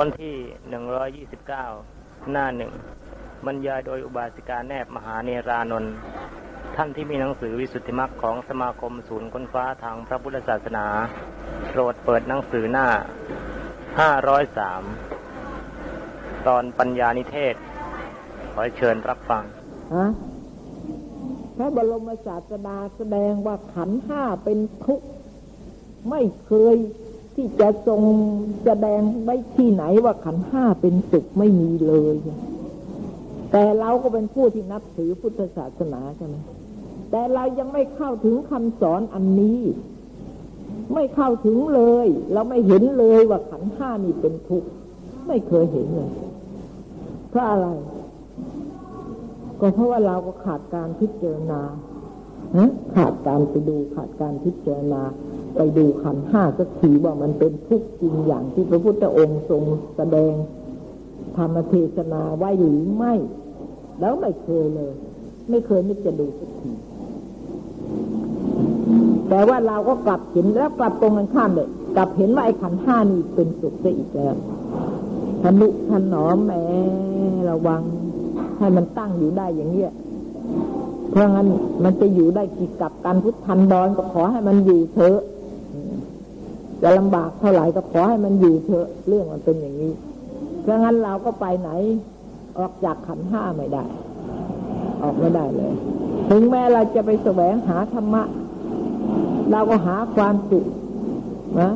วันที่หนึ่งร้อยยี่สิบเก้าหน้าหนึ่งบรรยายโดยอุบาสิกาแนบมหาเนรานนท์ท่านที่มีหนังสือวิสุทธิมรรคของสมาคมศูนย์ค้นคว้าทางพระพุทธศาสนาโปรดเปิดหนังสือหน้าห้าร้อยสามตอนปัญญานิเทศ ขอเชิญรับฟังฮะพระบรมศาสดาแสดงว่าขันห้าเป็นทุกข์ ไม่เคย ที่จะทรงแสดงไว้ที่ไหนว่าขันห้าเป็นสุขไม่มีเลย แต่เราก็เป็นผู้ที่นับถือพุทธศาสนาใช่ไหมแต่เรายังไม่เข้าถึงคำสอนอันนี้ ไม่เข้าถึงเลย เราไม่เห็นเลยว่าขันห้านี่เป็นทุกข์ไม่เคยเห็นเลยเพราะอะไร ก็เพราะว่าเราก็ขาดการพิจารณาขาดการไปดูขาดการพิจารณา ไปดูขันห้าสักทีว่ามันเป็นทุกข์จริงอย่างที่พระพุทธองค์ทรงแสดงธรรมเทศนาไว้หรือไม่ แล้วไม่เคยเลย ไม่เคยนึกจะดูสักทีแต่ว่าเราก็กลับเห็นแล้วกลับตรงกันข้ามเลยกลับเห็นว่าไอ้ขันห้านี่เป็นสุขซะอีกแล้วทนุถนอมแหมระวัง ให้มันตั้งอยู่ได้อย่างเนี้ยเพราะงั้นมันจะอยู่ได้กี่กับการพุทธันดรก็ขอให้มันอยู่เถอะ จะลำบากเท่าไหร่ก็ขอให้มันอยู่เถอะเรื่องมันเป็นอย่างนี้เพราะงั้นเราก็ไปไหน ออกจากขันห้าไม่ได้ ออกไม่ได้เลย ถึงแม้เราจะไปแสวงหาธรรมะ เราก็หาความสุขนะ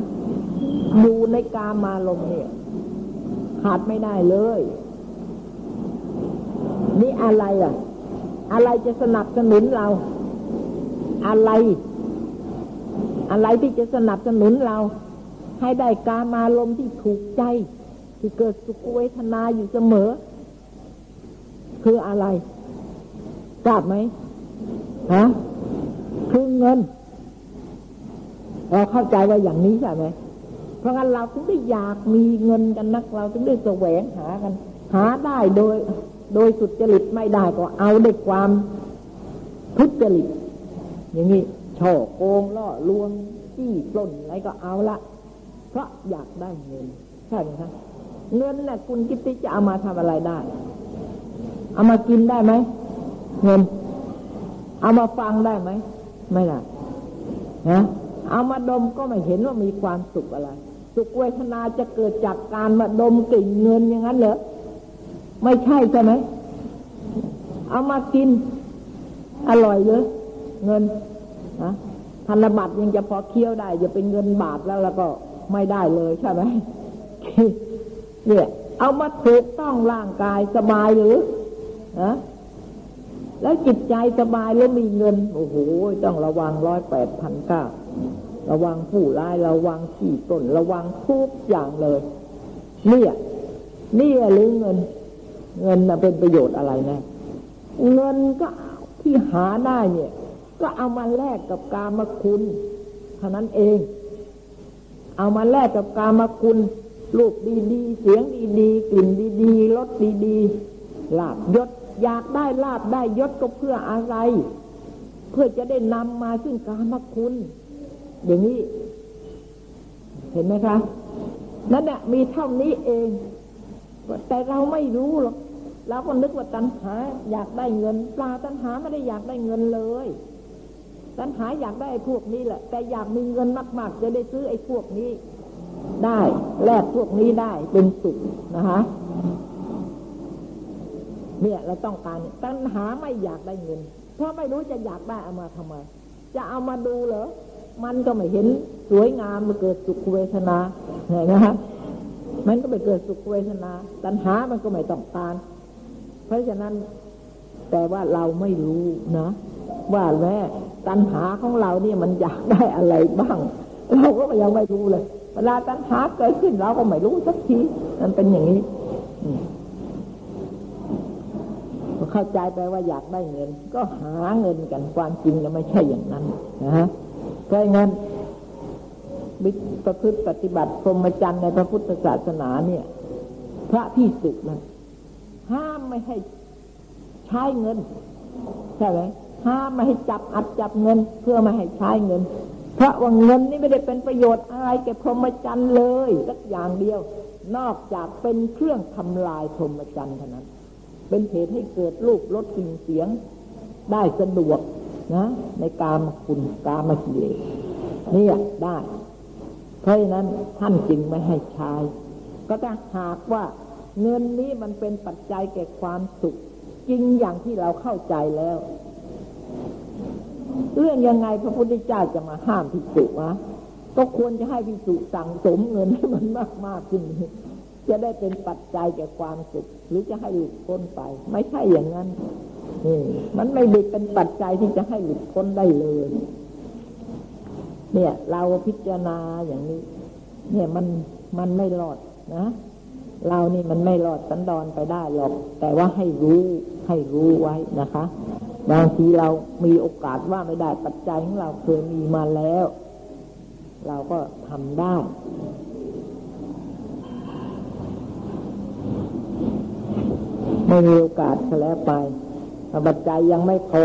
อยู่ในกามาลมเนี่ย ขาดไม่ได้เลย นี่อะไรอะ อะไรจะสนับสนุนเรา อะไร อะไรที่จะสนับสนุนเรา ให้ได้การมาลมที่ถูกใจ ที่เกิดสุขเวทนาอยู่เสมอ คืออะไรทราบไหมฮะคือเงิน เราเข้าใจว่าอย่างนี้ใช่ไหมเพราะงั้นเราถึงได้อยากมีเงินกันนัก เราถึงได้แสวงหากัน หาได้โดย โดยสุดจริตไม่ได้ก็เอาด้วยความทุจริตอย่างนี้ ช่อโกงล่อลวงจี้ปล้นอะไรก็เอาละเพราะอยากได้เงินใช่ไหมคะเงินน่ะคุณคิดที่จะเอามาทำอะไรได้ เอามากินได้ไหมเงิน เอามาฟังได้ไหมไม่ได้นะเอามาดมก็ไม่เห็นว่ามีความสุขอะไร สุขเวทนาจะเกิดจากการมาดมกลิ่นเงินอย่างนั้นเหรอไม่ใช่ใช่ไหมเอามากิน อร่อยเลยเงิน นะธนบัตรยังจะพอเคี้ยวได้จะเป็นเงินบาทแล้วแล้วก็ไม่ได้เลยใช่ไหมเนี่ย เอามาถูกต้องร่างกายสบายหรือนะแล้วจิตใจสบายแล้วมีเงิน โอ้โห ต้องระวังร้อยแปดพันเก้าระวังผู้ร้ายระวังขี้ต้น ระวังทุกอย่างเลยเนี่ยนี่หรือเงิน เงินน่ะเป็นประโยชน์อะไรนะ เงินก็ที่หาได้เนี่ย ก็เอามาแลกกับกามคุณเท่านั้นเอง เอามาแลกกับกามคุณลูกดีๆ เสียงดีๆ กลิ่นดีๆ รสดีๆ ลาบยศ อยากได้ลาบได้ยศก็เพื่ออะไร เพื่อจะได้นำมาซึ่งกามคุณ อย่างนี้ เห็นไหมคะ นั่นแหละมีเท่านี้เอง แต่เราไม่รู้หรอกเราก็นึกว่าตัณหา อยากได้เงินปลาตัณหาไม่ได้อยากได้เงินเลย ตัณหาอยากได้ไอ้พวกนี้แหละ แต่อยากมีเงินมากๆ จะได้ซื้อไอ้พวกนี้ ได้แลกพวกนี้ได้เป็นสุขนะคะเนี่ยเราต้องการตัณหาไม่อยากได้เงินเพราะไม่รู้จะอยากได้เอามาทำไม จะเอามาดูเหรอ มันก็ไม่เห็นสวยงามมาเกิดสุขเวทนาเห็นไหมคะมันก็ไม่เกิดสุขเวทนา ตัณหามันก็ไม่ต้องการ เพราะฉะนั้นแต่ว่าเราไม่รู้นะ ว่าแม่ ตัณหาของเราเนี่ยมันอยากได้อะไรบ้าง เราก็ยังไม่รู้เลย เวลาตัณหาเกิดขึ้นเราก็ไม่รู้สักทีมันเป็นอย่างนี้เข้าใจไปว่าอยากได้เงิน ก็หาเงินกันความจริงแล้วไม่ใช่อย่างนั้นนะฮะเพราะงั้นวิประพฤติปฏิบัติพรหมจรรย์ในพระพุทธศาสนาเนี่ย พระที่สุดนะห้ามไม่ให้ใช้เงิน ใช่ไหม ห้ามไม่ให้จับอัดจับเงินเพื่อไม่ให้ใช้เงิน เพราะว่าเงินนี่ไม่ได้เป็นประโยชน์อะไรแก่พรหมจรรย์เลยสักอย่างเดียว นอกจากเป็นเครื่องทำลายพรหมจรรย์เท่านั้น เป็นเหตุให้เกิดรูปรสกลิ่นเสียง ได้สะดวกนะ ในกามคุณกามกิเลสนี่ได้ เพราะฉะนั้นท่านจึงไม่ให้ใช้ก็ถ้าหากว่าเงินนี้มันเป็นปัจจัยแก่ความสุข จริงอย่างที่เราเข้าใจแล้ว เรื่องยังไงพระพุทธเจ้าจะมาห้ามพิสุวะก็ควรจะให้พิสุสั่งสมเงินให้มันมากมากขึ้นจะได้เป็นปัจจัยแก่ความสุข หรือจะให้หลุดพ้นไป ไม่ใช่อย่างนั้นนี่มันไม่ได้เป็นปัจจัยที่จะให้หลุดพ้นได้เลย เนี่ย เราพิจารณาอย่างนี้ เนี่ยมันมันไม่รอดนะเรานี่มันไม่รอดสันดอนไปได้หรอก แต่ว่าให้รู้ให้รู้ไว้นะคะ บางทีเรามีโอกาสว่าไม่ได้ปัจจัยของเราเคยมีมาแล้ว เราก็ทำได้ ไม่มีโอกาสแล้วไปปัจจัยยังไม่พอ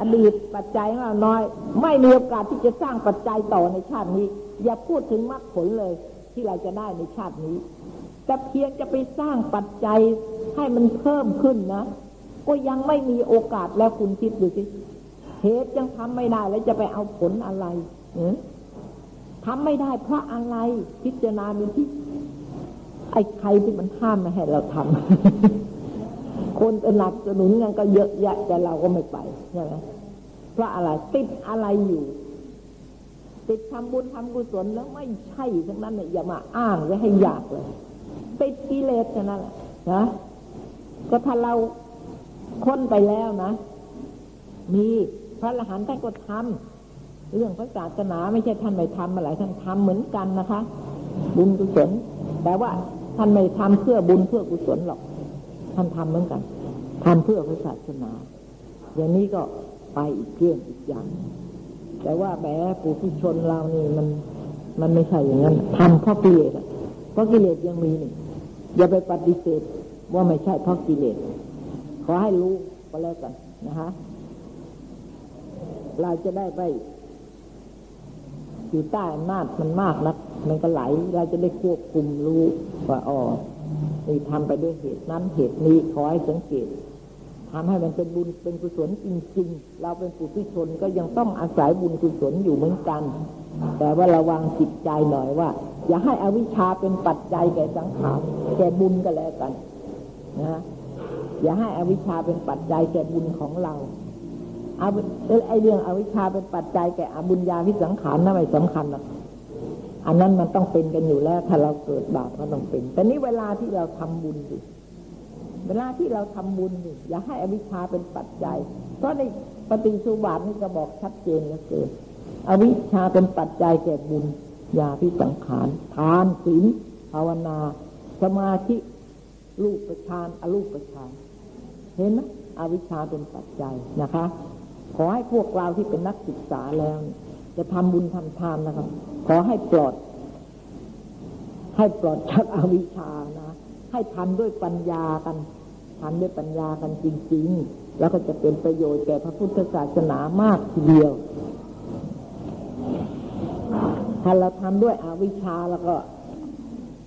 อดีตปัจจัยของเราน้อย ไม่มีโอกาสที่จะสร้างปัจจัยต่อในชาตินี้ อย่าพูดถึงมรรคผลเลย ที่เราจะได้ในชาตินี้แต่เพียงจะไปสร้างปัจจัยให้มันเพิ่มขึ้นนะ ก็ยังไม่มีโอกาสแล้วคุณคิดดูสิเหตุยังทำไม่ได้แล้วจะไปเอาผลอะไรทำไม่ได้เพราะอะไรพิจารณาดูที่ ไอ้ใครที่มันห้ามไม่ให้เราทำคนสนับสนุนกันก็เยอะแยะแต่เราก็ไม่ไปใช่ไหมเพราะอะไรติดอะไรอยู่ติดทำบุญทำกุศลแล้วไม่ใช่ทั้งนั้นเนี่ยอย่ามาอ้างไว้ให้ยากเลยติดกิเลสเท่านั้นแหละนะก็ถ้าเรา ค้นไปแล้วนะ มีพระอรหันต์ท่านก็ทำเรื่องพระศาสนาไม่ใช่ท่านไม่ทำอะไรท่านทำเหมือนกันนะคะ บุญกุศลแต่ว่าท่านไม่ทำเพื่อบุญเพื่อกุศลหรอก ท่านทำเหมือนกันทำเพื่อพระศาสนา อย่างนี้ก็ไปอีกเรื่องอีกอย่าง แต่ว่าแหมปุถุชนเรานี่มันมันไม่ใช่อย่างนั้นทำเพราะกิเลสเพราะกิเลสยังมีนี่อย่าไปปฏิเสธว่าไม่ใช่เพราะกิเลส อให้รู้ก็แล้วกันนะฮะเราจะได้ไปอยู่ใต้อำนาจมันมากนักมันก็ไหล เราจะได้ควบคุมรู้ว่าอ๋อนี่ทำไปด้วยเหตุนั้นเหตุนี้ขอให้สังเกตทำให้มันเป็นบุญเป็นกุศลจริงๆ เราเป็นปุถุชนก็ยังต้องอาศัยบุญกุศลอยู่เหมือนกัน แต่ว่าระวังจิตใจหน่อยว่า อย่าให้อวิชชาเป็นปัจจัยแก่สังขารแก่บุญก็แล้วกันนะ อย่าให้อวิชชาเป็นปัจจัยแก่บุญของเราเอาไอเรื่องอวิชชาเป็นปัจจัยแก่อบุญญาพิสังขารนั่นไม่สำคัญหรอกอันนั้นมันต้องเป็นกันอยู่แล้ว ถ้าเราเกิดบาปก็ต้องเป็น แต่นี้เวลาที่เราทำบุญเวลาที่เราทำบุญอย่าให้อวิชชาเป็นปัจจัย เพราะในปฏิสุบาทนี่ก็บอกชัดเจนเหลือเกินอวิชชาเป็นปัจจัยแก่บุญยาพิสังขารทานศีลภาวนา สมาธิรูปประชานอรูปประชาน เห็นไหมอวิชชาเป็นปัจจัยนะคะ ขอให้พวกเราที่เป็นนักศึกษาแล้ว จะทำบุญทำทานนะครับขอให้ปลอด ให้ปลอดจากอวิชชานะให้ทำด้วยปัญญากันทำด้วยปัญญากันจริง ๆ แล้วก็จะเป็นประโยชน์แก่พระพุทธศาสนามากทีเดียว ถ้าเราทำด้วยอวิชชาแล้วก็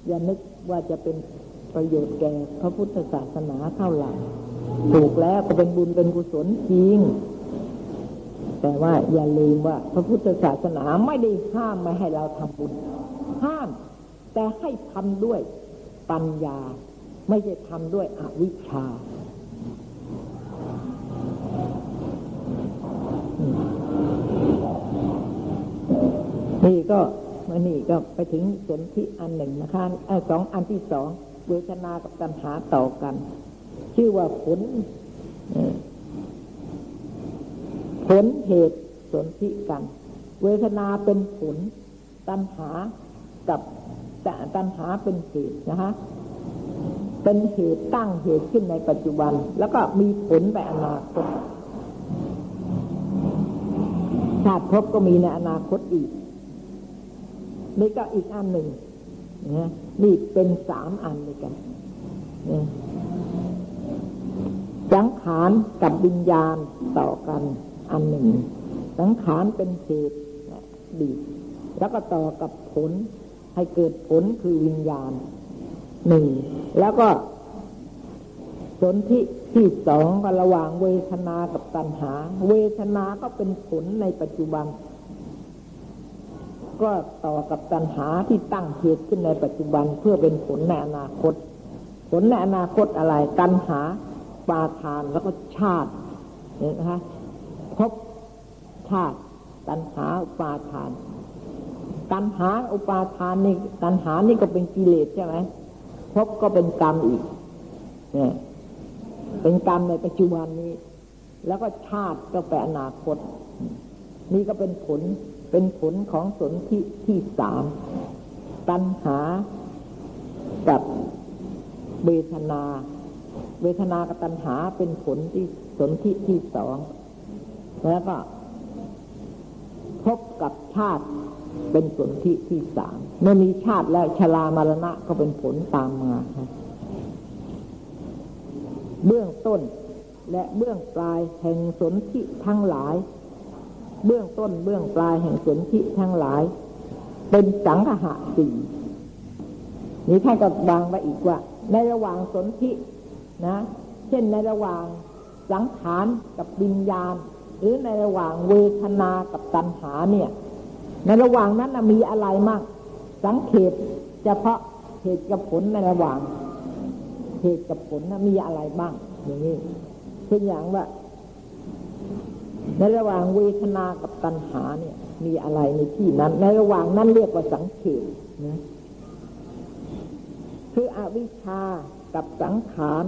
อย่านึกว่าจะเป็นประโยชน์แก่พระพุทธศาสนาเท่าไหร่ ถูกแล้วก็เป็นบุญเป็นกุศลจริง แต่ว่าอย่าลืมว่า พระพุทธศาสนาไม่ได้ห้ามไม่ให้เราทำบุญ ห้าม แต่ให้ทำด้วยปัญญา ไม่ใช่ทำด้วยอวิชชานี่ก็มานี่ก็ไปถึงสนที่อันหนึ่งนะคะสองอันที่สองเวทนากับตัณหาต่อกัน ชื่อว่าผลผลเหตุสนธิกัน เวทนาเป็นผล ตัณหากับตัณหาเป็นเหตุนะคะเป็นเหตุตั้งเหตุขึ้นในปัจจุบัน แล้วก็มีผลไปอนาคตชาติพบก็มีในอนาคตอีก นี่ก็อีกอันหนึ่งนะนี่เป็นสามอันเลยกัน สังขารกับวิญญาณต่อกันอันหนึ่ง สังขารเป็นเหตุดีแล้วก็ต่อกับผลให้เกิดผลคือวิญญาณหนึ่งแล้วก็สนธิที่สองก็ระหว่างเวทนากับตัณหา เวทนาก็เป็นผลในปัจจุบัน ก็ต่อกับตัณหาที่ตั้งเหตุขึ้นในปัจจุบันเพื่อเป็นผลในอนาคต ผลในอนาคตอะไรตัณหา ปาทานแล้วก็ชาติเห็นไหมคะพบชาติตัณหาปาทานตัณหาอุปาทานนี่ตัณหานี่ก็เป็นกิเลสใช่ไหมพบก็เป็นกรรมอีกเนี่ยเป็นกรรมในปัจจุบันนี้ แล้วก็ชาติก็แปลอนาคต นี่ก็เป็นผลเป็นผลของสนธิที่สามตัณหากับเวทนา เวทนากตัณหาเป็นผลที่สนธิที่สอง แล้วก็พบกับชาติเป็นสนธิที่สามเมื่อมีชาติแล้วชรามรณะก็เป็นผลตามมาครับเบื้องต้นและเบื้องปลายแห่งสนธิทั้งหลาย เบื้องต้นเบื้องปลายแห่งสนธิทั้งหลาย เป็นสังหะสี่นี่ท่านก็วางไว้อีกว่า ในระหว่างสนธิ นะ เช่นในระหว่างสังขารกับวิญญาณ หรือในระหว่างเวทนากับตัณหาเนี่ย ในระหว่างนั้นมีอะไรมั่งสังเขตเฉพาะเหตุกับผลในระหว่างเหตุกับผลนะมีอะไรบ้าง อย่างนี้เช่นอย่างว่า ในระหว่างเวทนากับตัณหาเนี่ย มีอะไรในที่นั้น ในระหว่างนั้นเรียกว่าสังเขตนะคืออวิชชากับสังขาร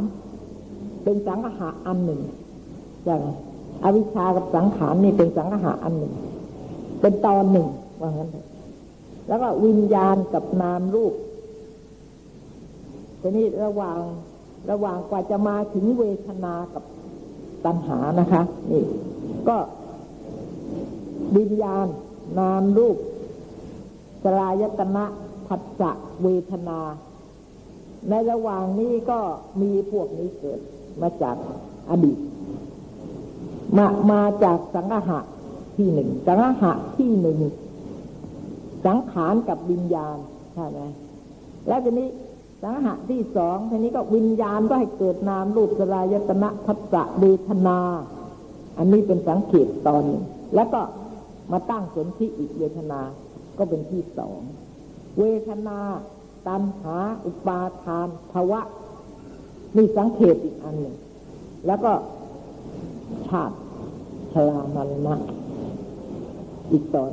เป็นสังหะอันหนึ่งอย่างอวิชชากับสังขารนี่เป็นสังหะอันหนึ่ง เป็นตอนหนึ่งว่างั้นแล้วก็วิญญาณกับนามรูปทีนี้ระหว่างระหว่างกว่าจะมาถึงเวทนากับตัณหานะคะนี่ก็วิญญาณ นามรูปสลายตนะผัสสะเวทนา ในระหว่างนี้ก็มีพวกนี้เกิด มาจากอดีต มามาจากสังหะที่หนึ่งสังหะที่หนึ่งสังขารกับวิญญาณใช่ไหมแล้วทีนี้สังหะที่สองทีนี้ก็วิญญาณก็ให้เกิดนามรูปสลายตนะทัศะเวทนา อันนี้เป็นสังเขตตอนหนึ่งแล้วก็มาตั้งสนที่อีกเวทนาก็เป็นที่สอง เวทนา ตัณหา อุปาทานภาวะ มีสังเขตอีกอันหนึ่งแล้วก็ชาติชรามรณะอีกตอน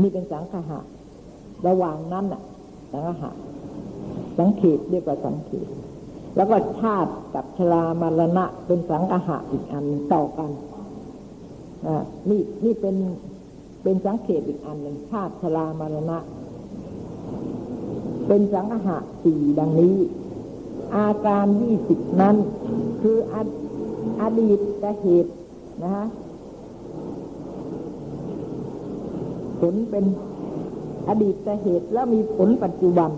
นี่เป็นสังขะระหว่างนั้นน่ะ สังขหะ สังเขตเรียกว่าสังเขตแล้วก็ชาติกับชรามรณะเป็นสังขหะอีกอันต่อกันอ่านี่นี่เป็นเป็นสังเขตอีกอันหนึ่งชาติชรามรณะ เป็นสังขหะสี่ดังนี้ อาการยี่สิบนั้น คือออดีตเหตุนะฮะผลเป็นอดีตแต่เหตุแล้วมีผลปัจจุบัน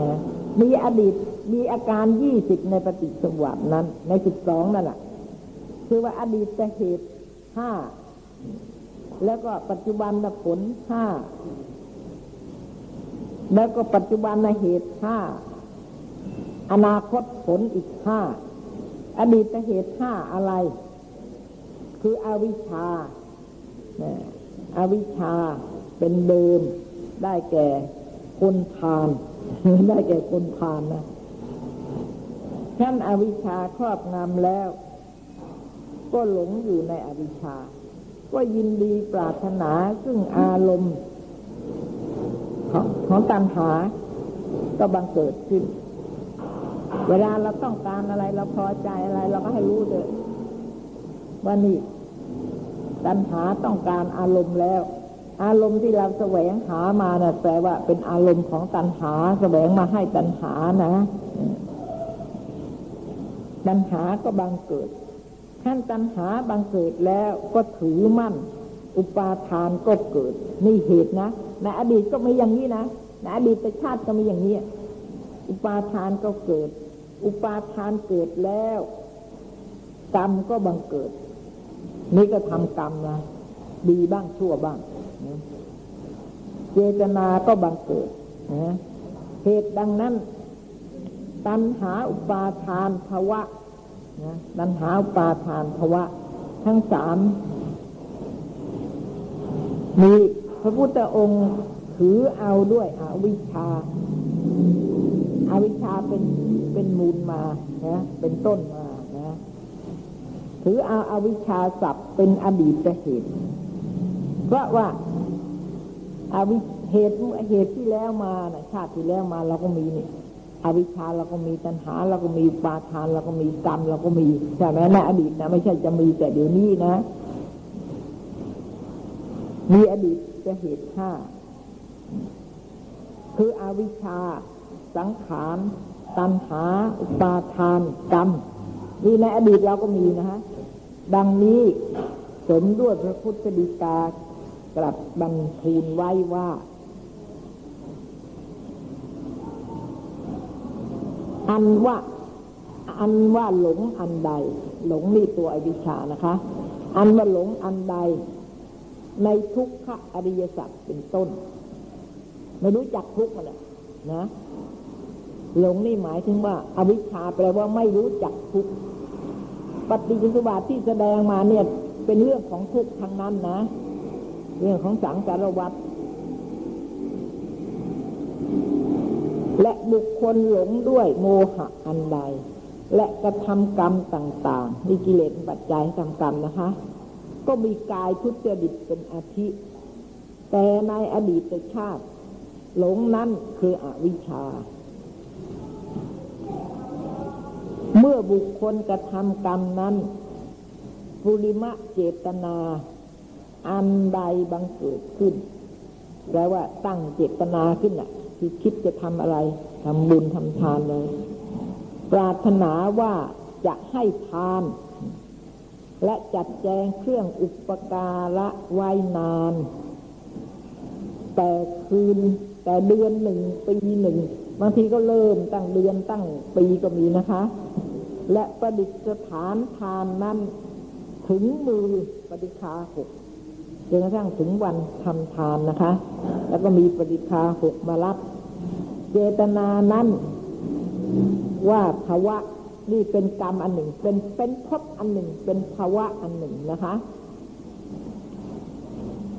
นะมีอดีตมีอาการยี่สิบในปฏิสวัสดนั้น ในสิบสองนั่นแหละคือว่าอดีตแต่เหตุห้าแล้วก็ปัจจุบันผลห้าแล้วก็ปัจจุบันเหตุห้า อนาคตผลอีกห้าอดีตเหตุห้าอะไร คืออวิชชาอวิชชาเป็นเดิม ได้แก่คนพาน ได้แก่คนพานนะท่านอวิชชาครอบงำแล้ว ก็หลงอยู่ในอวิชชา ก็ยินดีปรารถนาซึ่งอารมณ์ของตัณหาก็บังเกิดขึ้น เวลาเราต้องการอะไร เราพอใจอะไร เราก็ให้รู้เถอะว่านี่ตัณหาต้องการอารมณ์แล้ว อารมณ์ที่เราแสวงหามานะ่ะแปลว่าเป็นอารมณ์ของตัณหาแสวงมาให้ตัณหานะตัณหาก็บังเกิดขั้นตัณหาบังเกิดแล้วก็ถือมั่น อุปาทานก็เกิด นี่เหตุนะในอดีตก็มีอย่างนี้นะในอดีตชาติก็มีอย่างนี้ อุปาทานก็เกิด อุปาทานเกิดแล้ว กรรมก็บังเกิด นี่ก็ทำกรรมนะดีบ้างชั่วบ้างเจตนาก็บังเกิดนะเหตุดังนั้น ตัณหาอุปาทานภาวะนะตัณหาอุปาทานภาวะ ทั้งสามมีพระพุทธองค์ถือเอาด้วยอวิชชา อาวิชชาเป็นเป็นมูลมานะเป็นต้นมานะถือเอาอาวิชชาศัพท์เป็นอดีตเหตุเพราะว่าอาวิเหตุเหตุที่แล้วมานะชาติที่แล้วมาเราก็มีนี่อวิชชาเราก็มีตัณหาเราก็มีปาทานเราก็มีกรรมเราก็มีใช่ไหมในอดีตนะไม่ใช่จะมีแต่เดี๋ยวนี้นะ มีอดีตจะเหตุห้าคืออวิชชา สังขารตัณหาอุปาทานกรรมนี่ในอดีตเราก็มีนะฮะ ดังนี้สมด้วยพระพุทธดีกากลับบันทูลไว้ว่า อันว่าอันว่าหลงอันใด หลงนี่ตัวอวิชชานะคะ อันว่าหลงอันใด ในทุกขอริยสัจเป็นต้น ไม่รู้จักทุกข์มันนะ หลงนี่หมายถึงว่าอาวิชชาแปลว่าไม่รู้จักทุกปฏิจจสมบัติที่แสดงมาเนี่ย เป็นเรื่องของทุกทั้งนั้นนะ เรื่องของสังสารวัฏและบุคคลหลงด้วยโมหะอันใด และกระทำกรรมต่างๆนี่กิเลสปัจจัยทำกรรมนะคะ ก็มีกายทุจริตเป็นอาทิ แต่ในอดีตชาติ หลงนั้นคืออวิชชา เมื่อบุคคลกระทำกรรมนั้นปุริมะเจตนา อันใดบังเกิดขึ้นแปลว่าตั้งเจตนาขึ้นอะที่คิดจะทำอะไรทำบุญทำทานเลย ปรารถนาว่าจะให้ทาน และจัดแจงเครื่องอุปการะไว้นาน แต่คืนแต่เดือนหนึ่งปีหนึ่งบางทีก็เริ่มตั้งเดือนตั้งปีก็มีนะคะ และประดิษฐานทานนั้นถึงมือปฏิคาหกจนกระทั่งถึงวันทำทานนะคะ แล้วก็มีปฏิคาหกมารับ เจตนานั้นว่าภาวะนี่เป็นกรรมอันหนึ่ง เป็นเป็นภพอันหนึ่ง เป็นภาวะอันหนึ่งนะคะ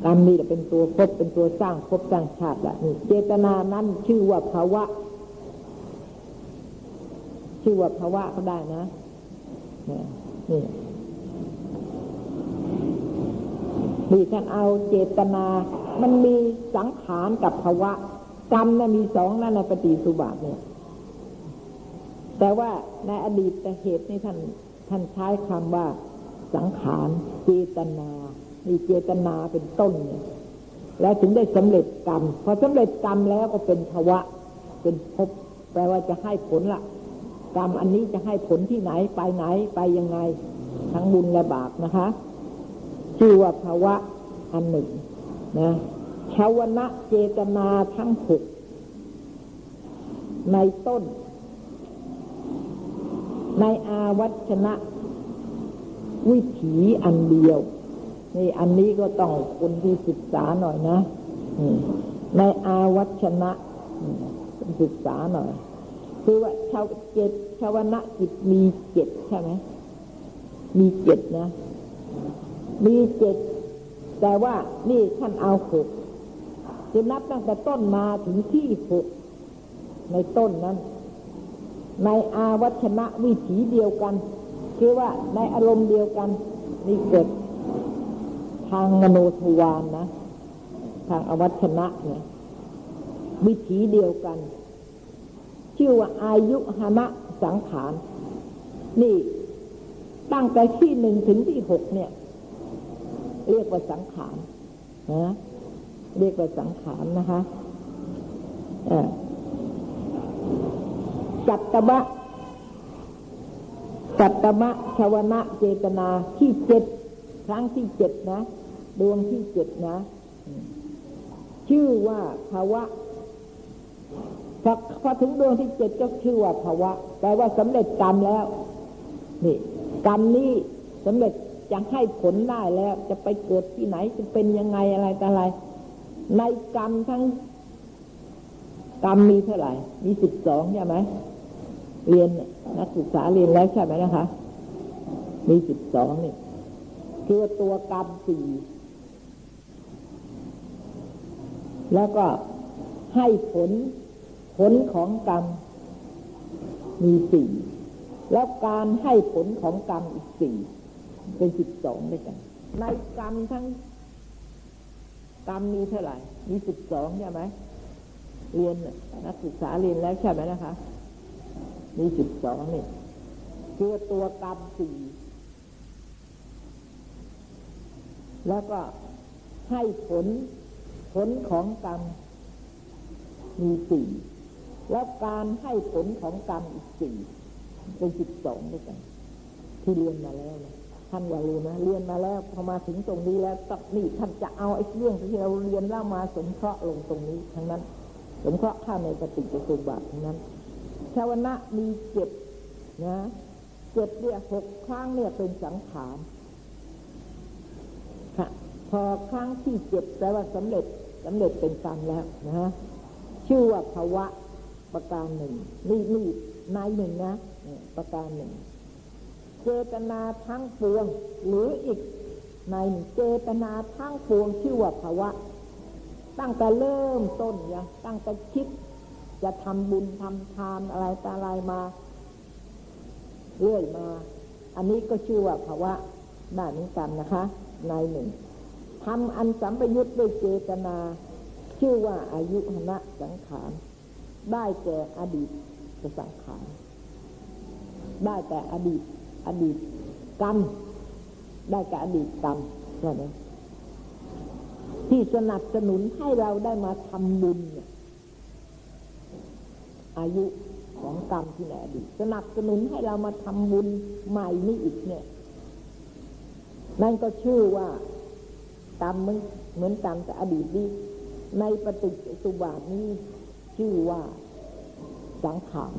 กรรมนี่เป็นตัวภพเป็นตัวสร้างภพสร้างชาติละเจตนานั้นชื่อว่าภาวะ ชื่อว่าภาวะก็ได้นะนี่นี่ท่านเอาเจตนา มันมีสังขารกับภาวะ กรรมนะมีสองนั่นในปฏิสุบาทเนี่ย แต่ว่าในอดีตแต่เหตุนี่ท่านท่านใช้คำว่าสังขารเจตนามีเจตนาเป็นต้นเนี่ยแล้วถึงได้สำเร็จกรรม พอสำเร็จกรรมแล้วก็เป็นภาวะ เป็นภพแปลว่าจะให้ผลละ กรรมอันนี้จะให้ผลที่ไหนไปไหนไปยังไง ทั้งบุญและบาปนะคะ ชื่อว่าภาวะอันหนึ่งนะชาวนะเจตนาทั้งหกในต้น ในอาวัชนะ วิถีอันเดียวนี่อันนี้ก็ต้องคนที่ศึกษาหน่อยนะในอาวัชนะศึกษาหน่อย คือว่าชาวเจ ชาวนะจิตมีเจ็ดใช่ไหมมีเจ็ดนะ มีเจ็ดแต่ว่านี่ท่านเอาหกจะนับตั้งแต่ต้นมาถึงที่หกในต้นนั้น ในอาวัชนะวิถีเดียวกัน คือว่าในอารมณ์เดียวกัน นี่เกิดทางมโนทวานนะ ทางอวัชนะเนี่ยวิถีเดียวกัน ชื่อว่าอายุหนะ สังขาร นี่ตั้งแต่ที่หนึ่งถึงที่หกเนี่ย เรียกว่าสังขารนะเรียกว่าสังขารนะคะจัตตมะจัตตมะชาวนะเจตนาที่เจ็ดครั้งที่เจ็ดนะ ดวงที่เจ็ดนะ ชื่อว่าภาวะ พอถึงดวงที่เจ็ดก็ชื่อว่าภาวะแปลว่าสำเร็จกรรมแล้ว นี่ กรรมนี้สำเร็จจะให้ผลได้แล้ว จะไปเกิดที่ไหนจะเป็นยังไงอะไรต่ออะไร ในกรรมทั้ง กรรมมีเท่าไหร่ มีสิบสองใช่ไหมเรียนนักศึกษาเรียนแล้วใช่ไหมนะคะ มีสิบสองนี่คือตัวกรรมสี่แล้วก็ให้ผล ผลของกรรมมีสี่แล้วการให้ผลของกรรมอีกสี่เป็นสิบสองด้วยกัน ในกรรมทั้งกรรมมีเท่าไหร่ มีสิบสองใช่ไหมเรียนนักศึกษาเรียนแล้วใช่ไหมนะคะ มีสิบสองนี่คือตัวกรรมสี่แล้วก็ให้ผลผลของกรรมมีสี่ แล้วการให้ผลของกรรมอีกสี่เป็นสิบสองด้วยกัน ที่เรียนมาแล้วนะท่านอย่าลืมนะเรียนมาแล้วพอมาถึงตรงนี้แล้วตนี่ท่านจะเอาไอ้เรื่องที่เราเรียนแล้วมาสงเคราะห์ลงตรงนี้ทั้งนั้นสงเคราะห์ข้าในปฏิจจสมบัติทั้งนั้นชาวนะมีเจ็ดนะเจ็ดเนี่ยหกครั้งเนี่ยเป็นสังขารค่ะพอครั้งที่เจ็ดแปลว่าสำเร็จสำเร็จเป็นกรรมแล้วนะฮะชื่อว่าภาวะ ประการหนึ่งนี่นี่นายหนึ่งนะประการหนึ่ง เจตนาทั้งปวง หรืออีกในหนึ่งเจตนาทั้งปวงชื่อว่าภาวะ ตั้งแต่เริ่มต้นยังตั้งแต่คิด จะทำบุญทำทานอะไรตาอะไรมาเรื่อยมา อันนี้ก็ชื่อว่าภาวะด้านนี้กันนะคะ ในหนึ่งทำอันสัมปยุทธ์ด้วยเจตนา ชื่อว่าอายุหณะสังขาร ได้แก่อดีตสังขารได้แต่อดีต อดีตกรรม ได้แก่อดีตกรรมใช่ไหมที่สนับสนุนให้เราได้มาทำบุญอายุของกรรมที่ในอดีตสนับสนุนให้เรามาทำบุญใหม่นี่อีกเนี่ย นั่นก็ชื่อว่ากรรมเหมือนเหมือนกันแต่อดีตนี้ในปฏิจจสุบาทนี้ ชื่อว่าสังขาร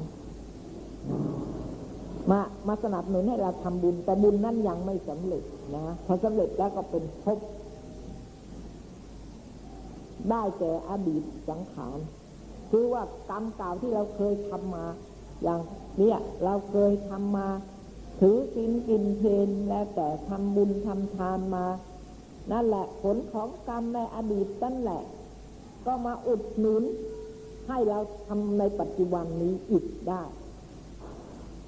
มามาสนับสนุนให้เราทำบุญ แต่บุญนั้นยังไม่สำเร็จนะพอสำเร็จแล้วก็เป็นภพได้แก่อดีตสังขารคือว่ากรรมเก่าที่เราเคยทำมา อย่างเนี้ยเราเคยทำมา ถือกินกินเพนแล้วแต่ทำบุญทำทานมา นั่นแหละผลของกรรมในอดีตนั่นแหละ ก็มาอุดหนุน ให้เราทำในปัจจุบันนี้อีกได้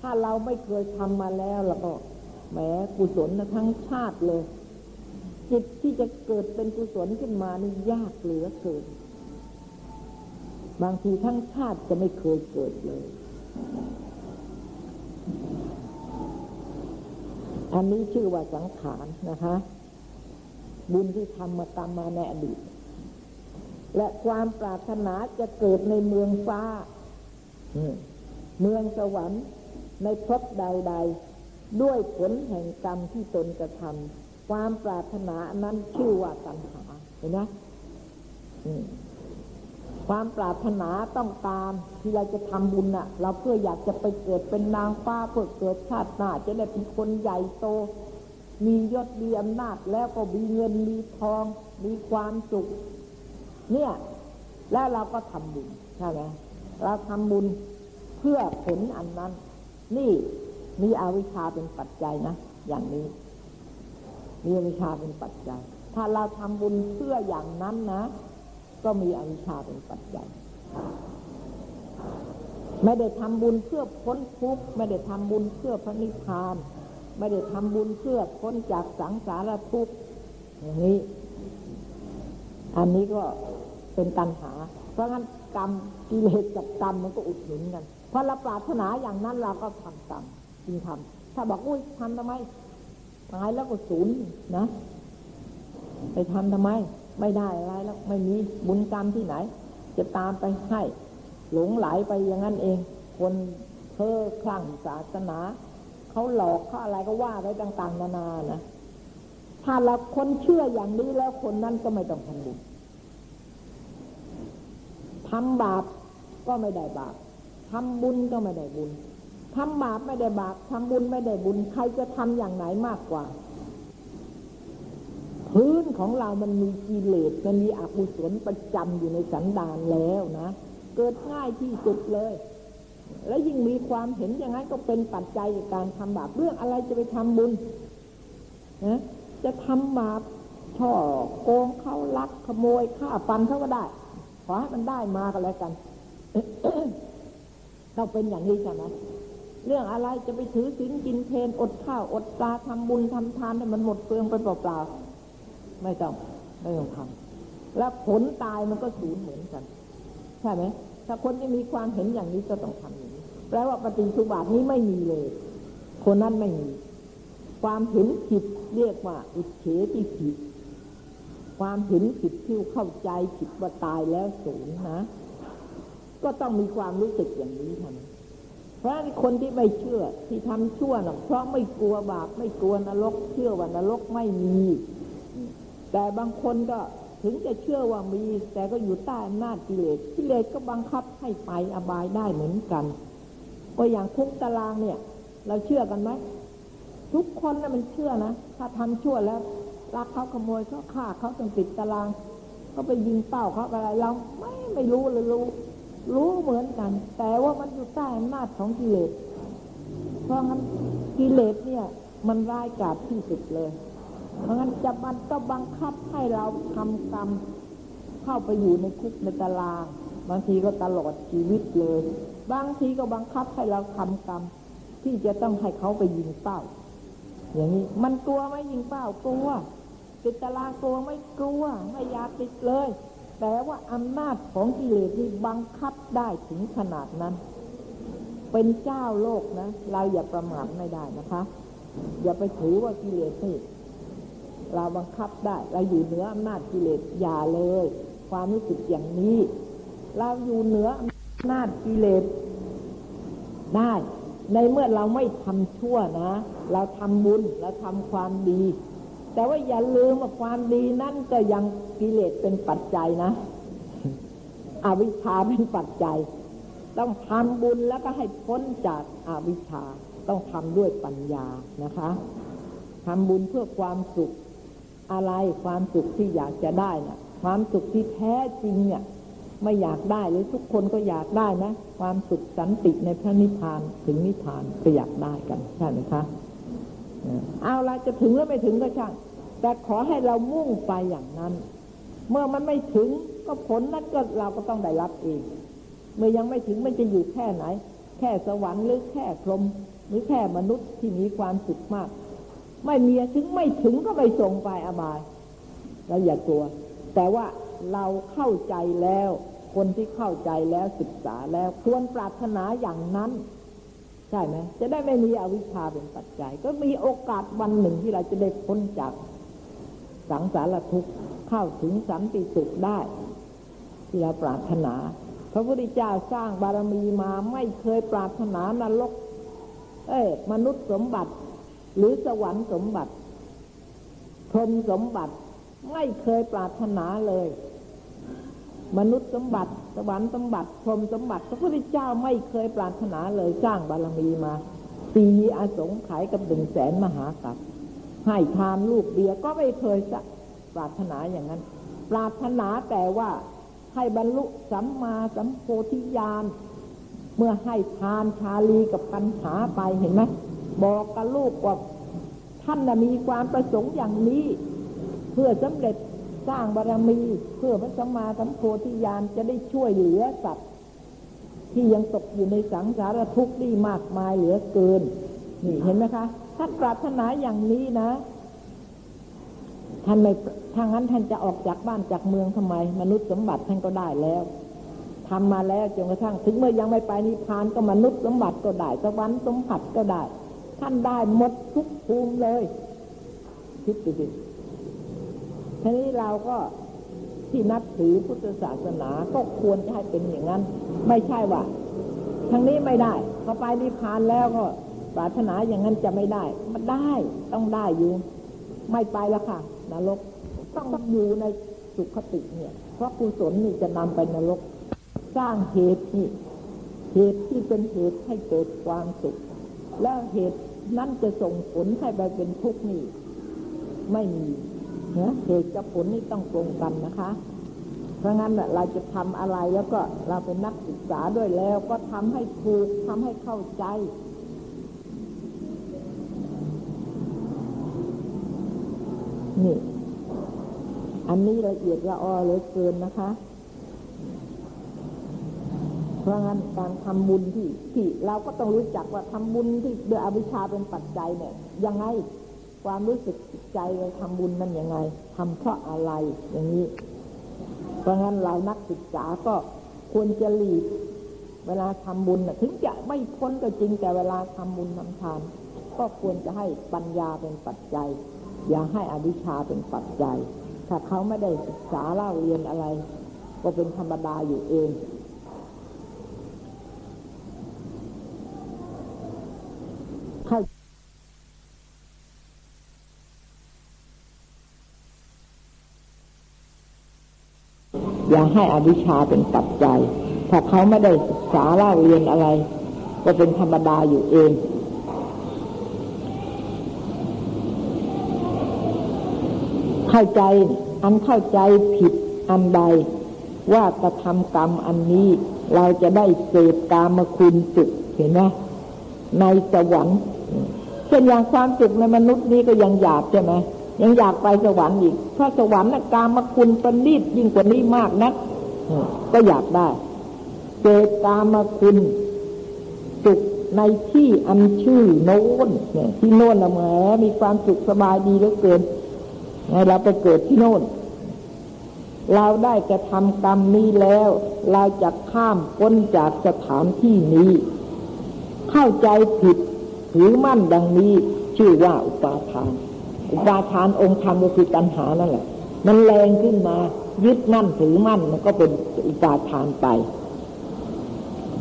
ถ้าเราไม่เคยทำมาแล้วแล้วก็แหมกุศลทั้งชาติเลย จิตที่จะเกิดเป็นกุศลขึ้นมานี่ยากเหลือเกิน บางทีทั้งชาติจะไม่เคยเกิดเลย อันนี้ชื่อว่าสังขารนะคะ บุญที่ทำมากรรมมาในอดีต และความปรารถนาจะเกิดในเมืองฟ้า เมืองสวรรค์ในภพใด ๆ ด้วยผลแห่งกรรมที่ตนกระทำความปรารถนานั้นชื่อว่าตัณหาเห็นไหมความปรารถนาต้องการที่เราจะทำบุญน่ะ เราเพื่ออยากจะไปเกิดเป็นนางฟ้าเพื่อเกิดชาติหน้าจะได้เป็นคนใหญ่โต มียศมีอำนาจแล้วก็มีเงินมีทอง มีความสุข เนี่ย แล้วเราก็ทำบุญใช่ไหมเราทำบุญเพื่อผลอันนั้น นี่มีอวิชชาเป็นปัจจัยนะอย่างนี้ มีอวิชชาเป็นปัจจัย ถ้าเราทำบุญเพื่ออย่างนั้นนะ ก็มีอวิชชาเป็นปัจจัยไม่ได้ทำบุญเพื่อพ้นทุกข์ไม่ได้ทำบุญเพื่อพระนิพพาน ไม่ได้ทำบุญเพื่อพ้นจากสังสารทุกข์อย่างนี้ อันนี้ก็ เป็นตัณหา เพราะงั้นกรรมกิเลสกับกรรมมันก็อุดหนุนกันพอเราปรารถนาอย่างนั้นเราก็ทำกรรมจริงทำถ้าบอกอุ้ยทำทำไมตายแล้วก็ศูนย์นะไปทำทำไม ไม่ได้อะไรแล้วไม่มีบุญกรรมที่ไหน จะตามไปให้ หลงไหลไปอย่างนั้นเอง คนเพ้อคลั่งศาสนาเขาหลอกเขาอะไรก็ว่าไปต่าง ๆ นานานะถ้าเราคนเชื่ออย่างนี้แล้วคนนั้นก็ไม่ต้องทำบุญ ทำบาปก็ไม่ได้บาปทำบุญก็ไม่ได้บุญทำบาปไม่ได้บาปทำบุญไม่ได้บุญ ใครจะทำอย่างไหนมากกว่า พื้นของเรามันมีกิเลสมันมีอกุศลประจำอยู่ในสันดานแล้วนะ เกิดง่ายที่สุดเลย แล้วยิ่งมีความเห็นอย่างนั้นก็เป็นปัจจัยในการทำบาปเรื่องอะไรจะไปทำบุญนะจะทำบาปช่อโกงเขาลักขโมยฆ่าฟันเขาก็ได้ อให้มันได้มาก็แล้วกันต้องเป็นอย่างนี้ใช่ไหมเรื่องอะไรจะไปถือศีลกินเพนอดข้าวอดปลาทำบุญทำทานให้มันหมดเปลืองไปเปล่าๆไม่ต้องไม่ต้องทำแล้วผลตายมันก็สูญเหมือนกัน ใช่ไหมถ้าคนที่มีความเห็นอย่างนี้ก็ต้องทำอย่างนี้แปลว่าปฏิสุบาทนี้ไม่มีเลย คนนั้นไม่มี ความเห็นผิดเรียกว่าอุเฉที่ผิด ความเห็นผิดที่เข้าใจผิดว่าตายแล้วสูญนะ ก็ต้องมีความรู้สึกอย่างนี้ทำเพราะคนที่ไม่เชื่อที่ทำชั่วนะเพราะไม่กลัวบาปไม่กลัวนรก เชื่อว่านรกไม่มี แต่บางคนก็ถึงจะเชื่อว่ามี แต่ก็อยู่ใต้อำนาจกิเลสกิเลสก็บังคับให้ไปอบายได้เหมือนกัน ก็อย่างคุกตารางเนี่ย เราเชื่อกันไหมทุกคนนะ่ะมันเชื่อนะถ้าทำชั่วแล้ว รักเขาขโมยเขาฆ่าเขาต้องติดตารางก็ไปยิงเป้าเขาอะไรเราไม่ไม่รู้เลยรู้ รู้เหมือนกัน แต่ว่ามันอยู่ใต้อำนาจของกิเลสเพราะงั้นกิเลสเนี่ย มันร้ายกาจที่สุดเลย เพราะงั้นจะมันก็บังคับให้เราทำกรรมเข้าไปอยู่ในคุกในตาราง บางทีก็ตลอดชีวิตเลย บางทีก็บังคับให้เราทำกรรมที่จะต้องให้เขาไปยิงเป้า อย่างนี้มันกลัวไหมยิงเป้ากลัว ติดตารางกลัวไม่กลัวไม่อยากติดเลย แต่ว่าอำนาจของกิเลสที่บังคับได้ถึงขนาดนั้น เป็นเจ้าโลกนะ เราอย่าประมาทไม่ได้นะคะ อย่าไปถือว่ากิเลสนี่เราบังคับได้ เราอยู่เหนืออำนาจกิเลสอย่าเลย ความรู้สึกอย่างนี้ เราอยู่เหนืออำนาจกิเลสได้ ในเมื่อเราไม่ทำชั่วนะ เราทำบุญเราทำความดี แต่ว่าอย่าลืมว่าความดีนั่นก็ยังกิเลสเป็นปัจจัยนะ อวิชชาเป็นปัจจัย ต้องทำบุญแล้วก็ให้พ้นจากอาวิชชา ต้องทำด้วยปัญญานะคะทำบุญเพื่อความสุขอะไรความสุขที่อยากจะได้นะ่ะ ความสุขที่แท้จริงเนี่ย ไม่อยากได้หรือทุกคนก็อยากได้นะ ความสุขสันติในพระนิพพานถึงนิพพานก็อยากได้กันใช่ไหมคะ เอาละจะถึงหรือไม่ถึงก็ช่างแต่ขอให้เรามุ่งไปอย่างนั้น เมื่อมันไม่ถึงก็ผลนั้นก็เราก็ต้องได้รับเองเมื่อยังไม่ถึงมันจะอยู่แค่ไหน แค่สวรรค์หรือแค่พรหมหรือแค่มนุษย์ที่มีความสุขมาก ไม่มีถึงไม่ถึงก็ไปส่งไปอบายเราอย่ากลัว แต่ว่าเราเข้าใจแล้ว คนที่เข้าใจแล้วศึกษาแล้วควรปรารถนาอย่างนั้น ใช่ไหมจะได้ไม่มีอวิชชาเป็นปัจจัย ก็มีโอกาสวันหนึ่งที่เราจะได้พ้นจากสังสารทุกข์เข้าถึงสันติสุขได้ ที่เราปรารถนา พระพุทธเจ้าสร้างบารมีมาไม่เคยปรารถนานรก เอ้มนุษย์สมบัติ หรือสวรรค์สมบัติพรมสมบัติไม่เคยปรารถนาเลย มนุษย์สมบัติสวรรค์สมบัติพรมสมบัติพระพุทธเจ้าไม่เคยปรารถนาเลยสร้างบารมีมาสีอาสงไขยกับหนึ่งแสนมหากัปให้ทานลูกเบียก็ไม่เคยปรารถนาอย่างนั้น ปรารถนาแต่ว่าให้บรรลุสัมมาสัมโพธิญาณเมื่อให้ทานชาลีกับปัญหาไปเห็นไหมบอกกับลูกว่าท่านมีความประสงค์อย่างนี้ เพื่อสำเร็จ ร้างบารมี เพื่อพระสัมมาสัมโพธิญาณจะได้ช่วยเหลือสัตว์ที่ยังตกอยู่ในสังสารทุกข์นี่มากมายเหลือเกิน นี่เห็นไหมคะท่านปรารถนาอย่างนี้นะท่านไม่ทางนั้นท่านจะออกจากบ้านจากเมืองทำไม มนุษย์สมบัติท่านก็ได้แล้วทำมาแล้วจนกระทั่ง ถึงเมื่อยังไม่ไปนิพพานก็มนุษย์สมบัติก็ได้สวรรค์สมบัติก็ได้ ท่านได้หมดทุกภูมิเลยคิดดูสิ ทีนี้เราก็ที่นับถือพุทธศาสนาก็ควรจะให้เป็นอย่างนั้น ไม่ใช่ว่าทางนี้ไม่ได้พอไปนิพพานแล้วก็ปรารถนาอย่างนั้นจะไม่ได้ มันได้ต้องได้อยู่ ไม่ไปแล้วค่ะนรกต้องอยู่ในสุขติเนี่ย เพราะกุศลนี่จะนำไปนรก สร้างเหตุนี่เหตุที่เป็นเหตุให้เกิดความสุข แล้วเหตุนั้นจะส่งผลให้ไปเป็นทุกข์นี่ไม่มี นี่ยเหตุกับผลนี่ต้องตรงกันนะคะ เพราะงั้นเราจะทำอะไรแล้วก็เราเป็นนักศึกษาด้วยแล้ว ก็ทำให้ถูกทำให้เข้าใจนี่อันนี้ละเอียดละออเหลือเกินนะคะ เพราะงั้นการทำบุญที่ที่เราก็ต้องรู้จักว่าทำบุญที่ด้วยอวิชชาเป็นปัจจัยเนี่ยยังไง ความรู้สึกจิตใจเราทำบุญมันยังไงทำเพราะอะไรอย่างนี้ เพราะงั้นเรานักศึกษาก็ควรจะหลีกเวลาทำบุญถึงจะไม่พ้นก็จริงแต่เวลาทำบุญทำทาน ก็ควรจะให้ปัญญาเป็นปัจจัย อย่าให้อวิชชาเป็นปัจจัย ถ้าเขาไม่ได้ศึกษาเล่าเรียนอะไร ก็เป็นธรรมดาอยู่เองเข้า อย่าให้อวิชชาเป็นปัจจัยถ้าเขาไม่ได้ศึกษาเล่าเรียนอะไร ก็เป็นธรรมดาอยู่เอง เข้าใจอันเข้าใจผิดอันใด ว่ากระทำกรรมอันนี้ เราจะได้เสพกามคุณสุขเห็นไหมในสวรรค์เช่นอย่างความสุขในมนุษย์นี้ก็ยังอยากใช่ไหม ยังอยากไปสวรรค์อีกเพราะสวรรค์กามคุณประณีตยิ่งกว่านี้มากนะก็อยากได้เจตกามคุณสุขในที่อันชื่อโน้นเนี่ย ที่โน้นละแหมมีความสุขสบายดีเหลือเกินเราไปเกิดที่โน้น เราได้กระทำกรรมนี้แล้ว เราจะข้ามพ้นจากสถานที่นี้ เข้าใจผิดถือมั่นดังนี้ ชื่อว่าอุปาทาน อุปาทานองค์ธรรมก็คือตัณหานั่นแหละ มันแรงขึ้นมา ยึดมั่นถือมั่นมันก็เป็นอุปาทานไป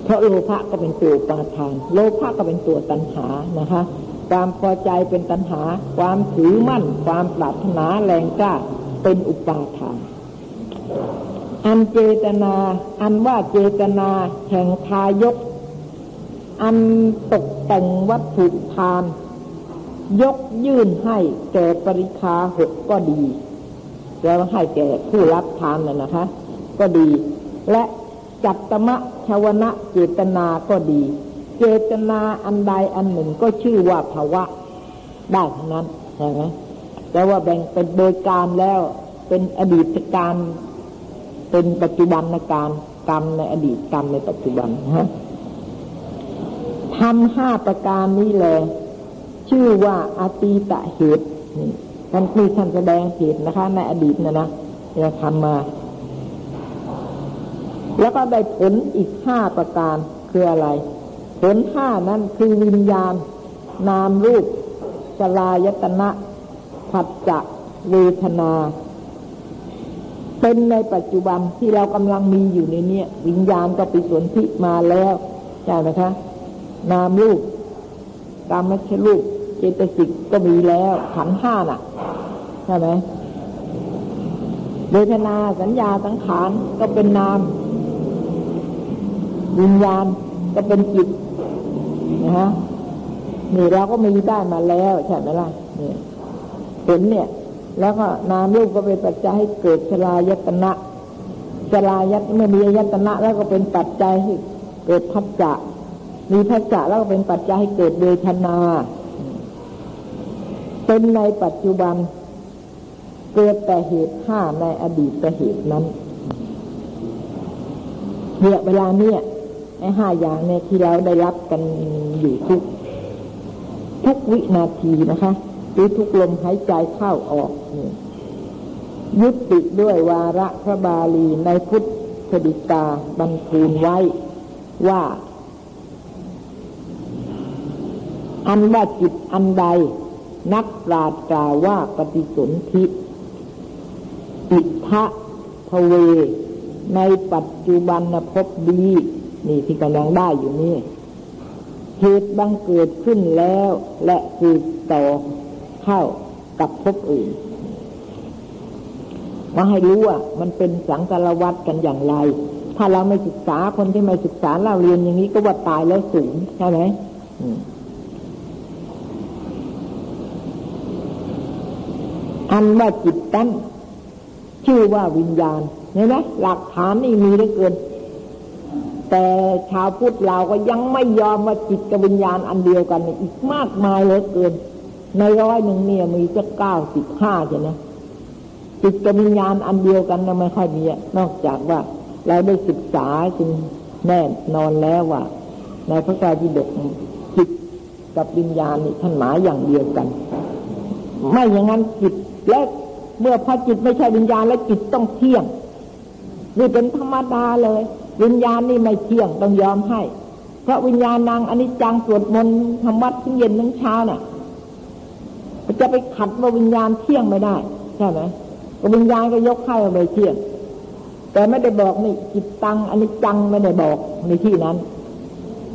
เพราะโลภะก็เป็นตัวอุปาทาน โลภะก็เป็นตัวตัณหานะคะ ความพอใจเป็นตัณหา ความถือมั่น ความปรารถนาแรงกล้าเป็นอุปาทานอันเจตนา อันว่าเจตนาแห่งทายก อันตกแต่งวัตถุทาน ยกยื่นให้แก่ปริคาหกก็ดี แล้วให้แก่ผู้รับทานน่ะนะคะ ก็ดี และจัตตมะชาวนะเจตนาก็ดี เจตนาอันใดอันหนึ่งก็ชื่อว่าภาวะได้ทั้งนั้นใช่ไหมแต่ว่าแบ่งเป็นโดยการแล้วเป็นอดีตการเป็นปัจจุบันการกรรมในอดีตกรรมในปัจจุบันฮะทำห้าประการนี้เลย ชื่อว่าอาตีตะเหตุนี่ท่านคือท่านแสดงเหตุนะคะ ในอดีตนะนะเราทำมา แล้วก็ได้ผลอีกห้าประการคืออะไร ผลห้านั้นคือวิญญาณ นามรูปสลายตนะผัสจะเวทนา เป็นในปัจจุบันที่เรากำลังมีอยู่ในเนี้ยวิญญาณก็ปิสนธิมาแล้วใช่ไหมคะ นามรูปกรรมไม่ใช่รูป เจตสิกก็มีแล้ว ขันห้าน่ะ ใช่ไหมเวทนาสัญญาสังขารก็เป็นนาม วิญญาณก็เป็นจิตนะฮะนี่เราก็มีได้มาแล้วใช่ไหมล่ะนี่เห็นเนี่ย แล้วก็นามรูปก็เป็นปัจจัยให้เกิดชลายตนะชลายตเมื่อมียตนะ แล้วก็เป็นปัจจัยให้เกิดพัจจะมีพัจจะแล้วก็เป็นปัจจัยให้เกิดเวทนา เป็นในปัจจุบัน เกิดแต่เหตุห้าในอดีตแต่เหตุนั้นเนี่ยเวลาเนี่ยไอ้ห้าอย่างเนี่ยที่เราได้รับกันอยู่ทุก ทุกวินาทีนะคะหรือทุกลมหายใจเข้าออกยุติด้วยวาระพระบาลีในพุทธดิกาบรรทูลไว้ว่า อันว่าจิตอันใด นักปราชญ์กล่าวว่าปฏิสนธิอิทะพเว ในปัจจุบันพบดีนี่ที่กำลังได้อยู่นี่เหตุบังเกิดขึ้นแล้ว และสืบต่อเข้ากับพบอื่นมาให้รู้ว่ามันเป็นสังสารวัตกันอย่างไร ถ้าเราไม่ศึกษาคนที่ไม่ศึกษาเราเรียนอย่างนี้ก็ว่าตายแล้วสูงใช่ไหม อันว่าจิตนั้นชื่อว่าวิญญาณเห็นไหมหลักฐานนี่มีเหลือเกิน แต่ชาวพุทธเราก็ยังไม่ยอมว่าจิตกับวิญญาณอันเดียวกันอีกมากมายเหลือเกิน ในร้อยหนึ่งเนี่ยมีจะเก้าสิบห้าใช่ไหมจิตกับวิญญาณอันเดียวกันนะไม่ค่อยมีนอกจากว่า เราได้ศึกษาจึงแน่นอนแล้วว่าในพระไตรปิฎกจิตกับวิญญาณนี่ท่านหมายอย่างเดียวกัน ไม่อย่างนั้นจิต และเมื่อพอจิตไม่ใช่วิญญาณแล้วจิตต้องเที่ยงนี่เป็นธรรมดาเลย วิญญาณนี่ไม่เที่ยงต้องยอมให้ เพราะวิญญาณนางอนิจจังสวดมนต์ทำวัดทั้งเย็นทั้งเช้าน่ะจะไปขัดว่าวิญญาณเที่ยงไม่ได้ใช่ไหมวิญญาณก็ยกให้ว่าไม่เที่ยง แต่ไม่ได้บอกนี่จิตตังอนิจจังไม่ได้บอกในที่นั้น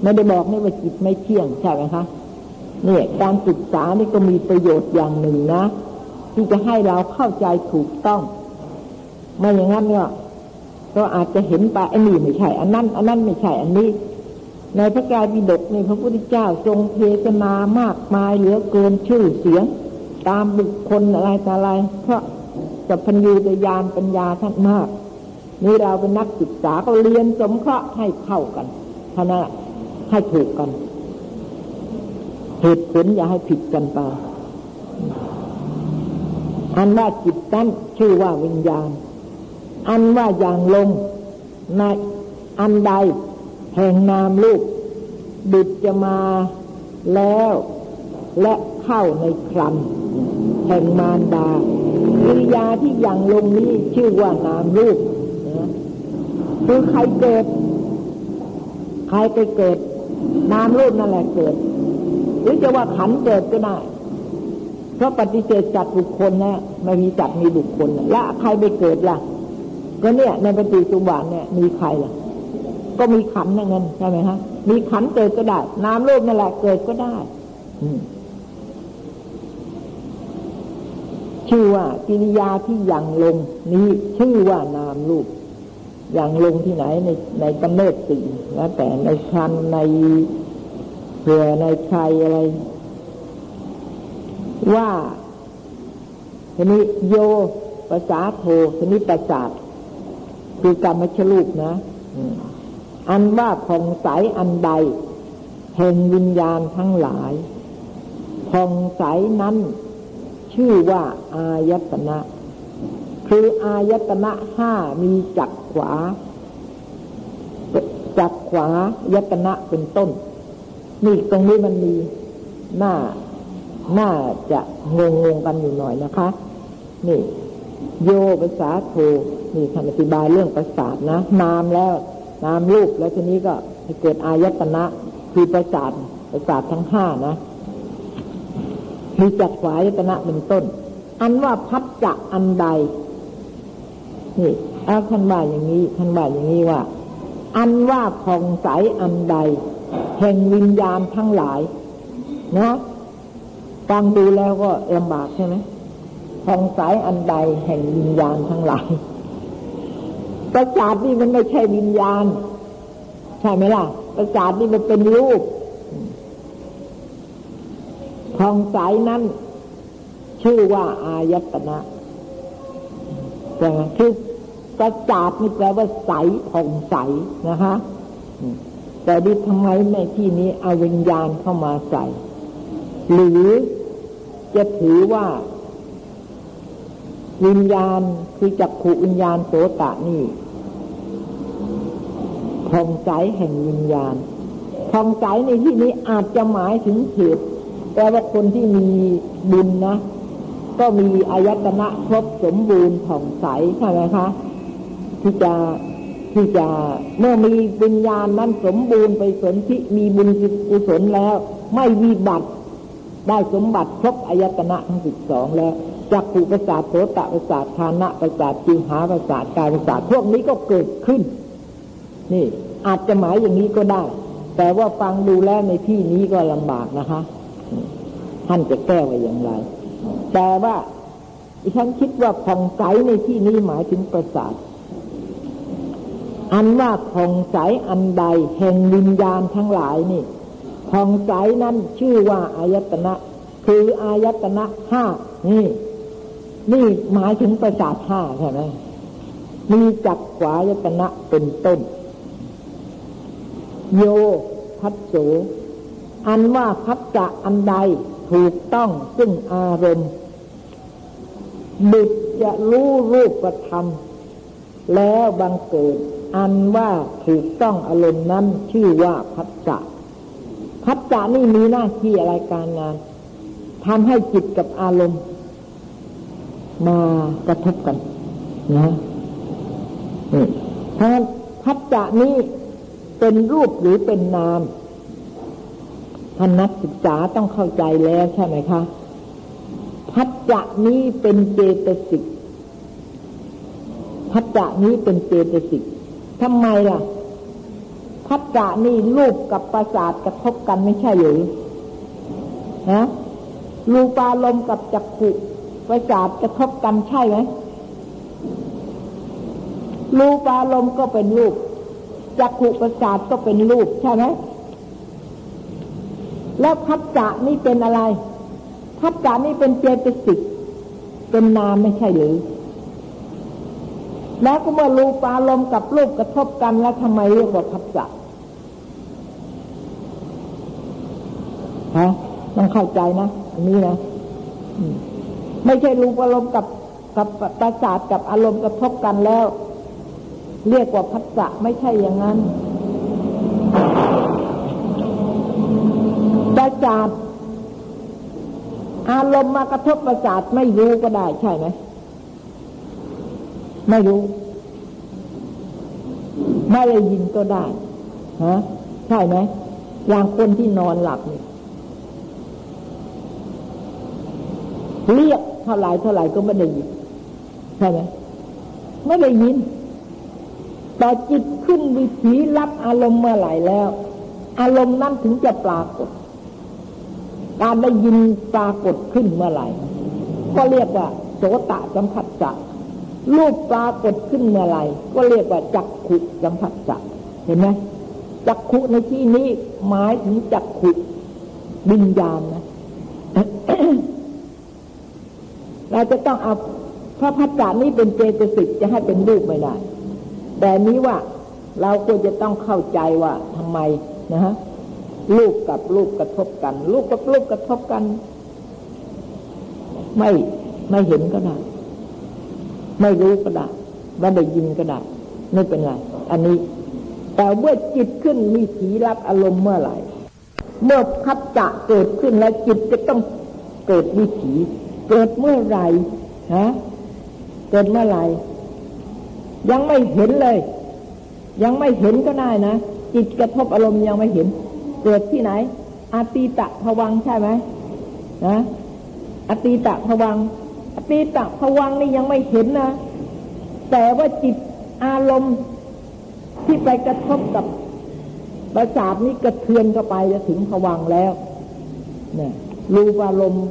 ไม่ได้บอกนี่ว่าจิตไม่เที่ยงใช่ไหมคะเนี่ยการศึกษานี่ก็มีประโยชน์อย่างหนึ่งนะ ที่จะให้เราเข้าใจถูกต้อง ไม่อย่างนั้นเนี่ยก็อาจจะเห็นไปอันนี้ไม่ใช่ อันนั้น อันนั้นไม่ใช่ อันนี้ ในพระกายบิดกในพระพุทธเจ้าทรงเทศนามากมายเหลือเกินชื่อเสียง ตามบุคคลอะไรต่ออะไร เพราะจะพัญญูตยานปัญญาท่านมาก นี่เราเป็นนักศึกษาก็เรียนสมเคราะห์ให้เข้ากันท่านั้นให้ถูกกัน เหตุผลอย่าให้ผิดกันไป อันว่าจิตนั้นชื่อว่าวิญญาณ อันว่าอย่างลงในอันใดแห่งนามลูกดุจจะมาแล้ว และเข้าในครันแห่งมารดากิริยาที่อย่างลงนี้ชื่อว่านามลูกคือใครเกิด ใครไปเกิด นามลูกนั่นแหละเกิด หรือจะว่าขันเกิดก็ได้ เพราะปฏิเสธจัดบุคคลนะไม่มีจัดมีบุคคลและใครไปเกิดล่ะ ก็เนี่ยในปฏิจุบันเนี่ย มีใครล่ะ ก็มีขันนั่นเงินใช่ไหมฮะมีขันเกิดก็ได้ น้ำรูปนั่นแหละเกิดก็ได้ชื่อว่ากิริยาที่ยังลงนี้ชื่อว่านามรูปอย่างลงที่ไหนในในกำเนิดสี่แล้วแต่ในคันในเผื่อในใครอะไร ว่าทีนี้โยภาษาโททีนี้ประสาทคือกรรมชลูกนะอันว่าผ่องใสอันใดแห่งวิญญาณทั้งหลายผ่องใสนั้น ชื่อว่าอายตนะ คืออายตนะห้ามีจักขวา จักขวายตนะเป็นต้น นี่ตรงนี้มันมีหน้า น่าจะงงงกันอยู่หน่อยนะคะ นี่ โยภาษาโทนี่ท่านอธิบายเรื่องประสาทนะนามแล้วนามรูปแล้วทีนี้ก็เกิดอายตนะคือประสาทประสาททั้งห้านะมีจักรวายตนะเป็นต้น อันว่าพัดจะอันใด นี่อาท่านว่าอย่างนี้ท่านว่าอย่างนี้ว่า อันว่าผ่องใสอันใด แห่งวิญญาณทั้งหลาย นะ ฟังดูแล้วก็ลำบากใช่ไหมทองสายอันใดแห่งวิญญาณทั้งหลายประสาทนี่มันไม่ใช่วิญญาณ ใช่ไหมล่ะ ประสาทนี่มันเป็นรูปทองสายนั้น ชื่อว่าอายตนะใช่ไหมคือประสาทนี่แปลว่าใสผ่องใสนะคะแต่ดิทำไมในที่นี้เอาวิญญาณเข้ามาใส่ หรือ จะถือว่า วิญญาณคือจักขุวิญญาณโสตะนี่ทองใจแห่งวิญญาณทองใจในที่นี้อาจจะหมายถึงเหตุแต่ว่าคนที่มีบุญนะ ก็มีอายตนะครบสมบูรณ์ผ่องใสใช่ไหมคะที่จะที่จะเมื่อมีวิญญาณนั้นสมบูรณ์ไปสนที่มีบุญกุศลแล้ว ไม่มีบัตร ได้สมบัติครบอายตนะทั้งสิบสองแล้วจักขุประสาทโสตประสาทฐานะประสาทจิหาประสาทกายประสาทพวกนี้ก็เกิดขึ้น นี่อาจจะหมายอย่างนี้ก็ได้ แต่ว่าฟังดูแล้วในที่นี้ก็ลำบากนะคะ ท่านจะแก้ไว้อย่างไร แต่ว่าฉันคิดว่าผ่องใสในที่นี้หมายถึงประสาท อันว่าผ่องใสอันใดแห่งวิญญาณทั้งหลายนี่ ผ่องใสนั้นชื่อว่าอายตนะ คืออายตนะห้านี่ นี่หมายถึงประสาทห้าใช่ไหมมีจักขวายตนะเป็นต้น โยพัสโสอันว่าพัจจะอันใดถูกต้องซึ่งอารมณ์บุตรจะรู้รูปธรรม แล้วบังเกิด อันว่าถูกต้องอารมณ์นั้นชื่อว่าพัจจะ พัจจะนี่มีหน้าที่อะไรการงานทำให้จิตกับอารมณ์ มากระทบกันนะเพราะพัจจะนี้เป็นรูปหรือเป็นนามท่านนักศึกษาต้องเข้าใจแล้วใช่ไหมคะพัจจะนี้เป็นเจตสิกพัจจะนี้เป็นเจตสิกทำไมล่ะ พัจจะนี่รูปกับประสาทกระทบกันไม่ใช่หรือฮะรูปาลมกับจักขุประสาทกระทบกันใช่ไหมรูปาลมก็เป็นรูปจักขุประสาทก็เป็นรูปใช่ไหมแล้วพัจจะนี่เป็นอะไรพัจจะนี่เป็นเจตสิกเป็นนามไม่ใช่หรือ แล้วก็เมื่อรูปอารมณ์กับรูปกระทบกันแล้วทำไมเรียกว่าพัจจะฮะต้องเข้าใจนะอันนี้นะไม่ใช่รูปอารมณ์กับกับประสาทกับอารมณ์กระทบกันแล้ว เรียกว่าพัจจะไม่ใช่อย่างนั้นประสาทอารมณ์มากระทบประสาทไม่รู้ก็ได้ใช่ไหม ไม่รู้ ไม่ได้ยินก็ได้ฮะใช่ไหมอย่างคนที่นอนหลับนี่เรียกเท่าไหร่เท่าไหร่ก็ไม่ได้ยินใช่ไหมไม่ได้ยินแต่จิตขึ้นวิถีรับอารมณ์เมื่อไหร่แล้ว อารมณ์นั้นถึงจะปรากฏ การได้ยินปรากฏขึ้นเมื่อไหร่ ก็เรียกว่า โสตะสัมผัสจะ รูปปรากฏขึ้นเมื่อไหร่ก็เรียกว่าจักขุสัมผัสจะเห็นไหมจักขุในที่นี้หมายถึงจักขุวิญญาณนะเราจะต้องเอาพระพัจจานี้เป็นเจตสิกจะให้เป็นรูปไม่ได้แต่นี้ว่าเราควรจะต้องเข้าใจว่าทำไมนะฮะลูกกับลูกกระทบกันลูกกับลูกกระทบกัน ไม่ไม่เห็นก็ได้ ไม่รู้ก็ได้ไม่ได้ยินก็ได้ไม่เป็นไร อันนี้ แต่เมื่อจิตขึ้นมีถีรับอารมณ์เมื่อไหร่ เมื่อพัฒจะเกิดขึ้นแล้วจิตจะต้องเกิดวิถี เกิดเมื่อไหร่ฮะเกิดเมื่อไหร่ ยังไม่เห็นเลย ยังไม่เห็นก็ได้นะจิตกระทบอารมณ์ยังไม่เห็น เกิดที่ไหนอตีตะผวังใช่ไหมนะอตีตะผวัง ตีตะผวังนี่ยังไม่เห็นนะ แต่ว่าจิตอารมณ์ที่ไปกระทบกับประสาทนี้กระเทือนเข้าไปจะถึงผวังแล้วเนี่ยรูปอารมณ์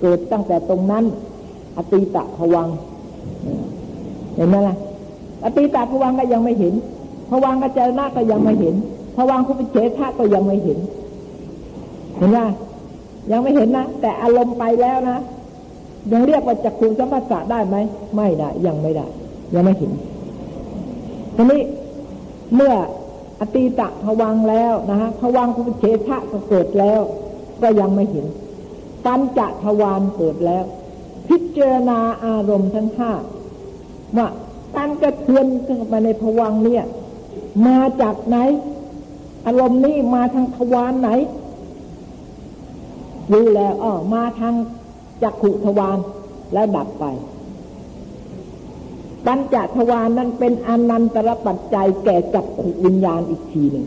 เกิดตั้งแต่ตรงนั้น อตีตะผวังเห็นไหมล่ะอตีตะผวังก็ยังไม่เห็นผวังกัจจนะก็ยังไม่เห็นพวังคุปเฉทะก็ยังไม่เห็น เห็นไหมยังไม่เห็นนะแต่อารมณ์ไปแล้วนะ ยังเรียกว่าจักรคุสัมผัสได้ไหมไม่ได้ยังไม่ได้ ยังไม่เห็นทีนี้เมื่ออตีตะผวังแล้วนะฮะผวังคุปเฉทะก็เกิดแล้ว ก็ยังไม่เห็นปัญจทวารเกิดแล้ว พิจารณาอารมณ์ทั้งห้าว่าการกระเทือนเข้ามาในผวังเนี่ย มาจากไหน อารมณ์นี้มาทางทวารไหนรู้แล้วอ๋อมาทาง จักขุทวารแล้วดับไป ปัญจทวารนั้นเป็นอนันตรปัจจัยแก่จักขุวิญญาณอีกทีหนึ่ง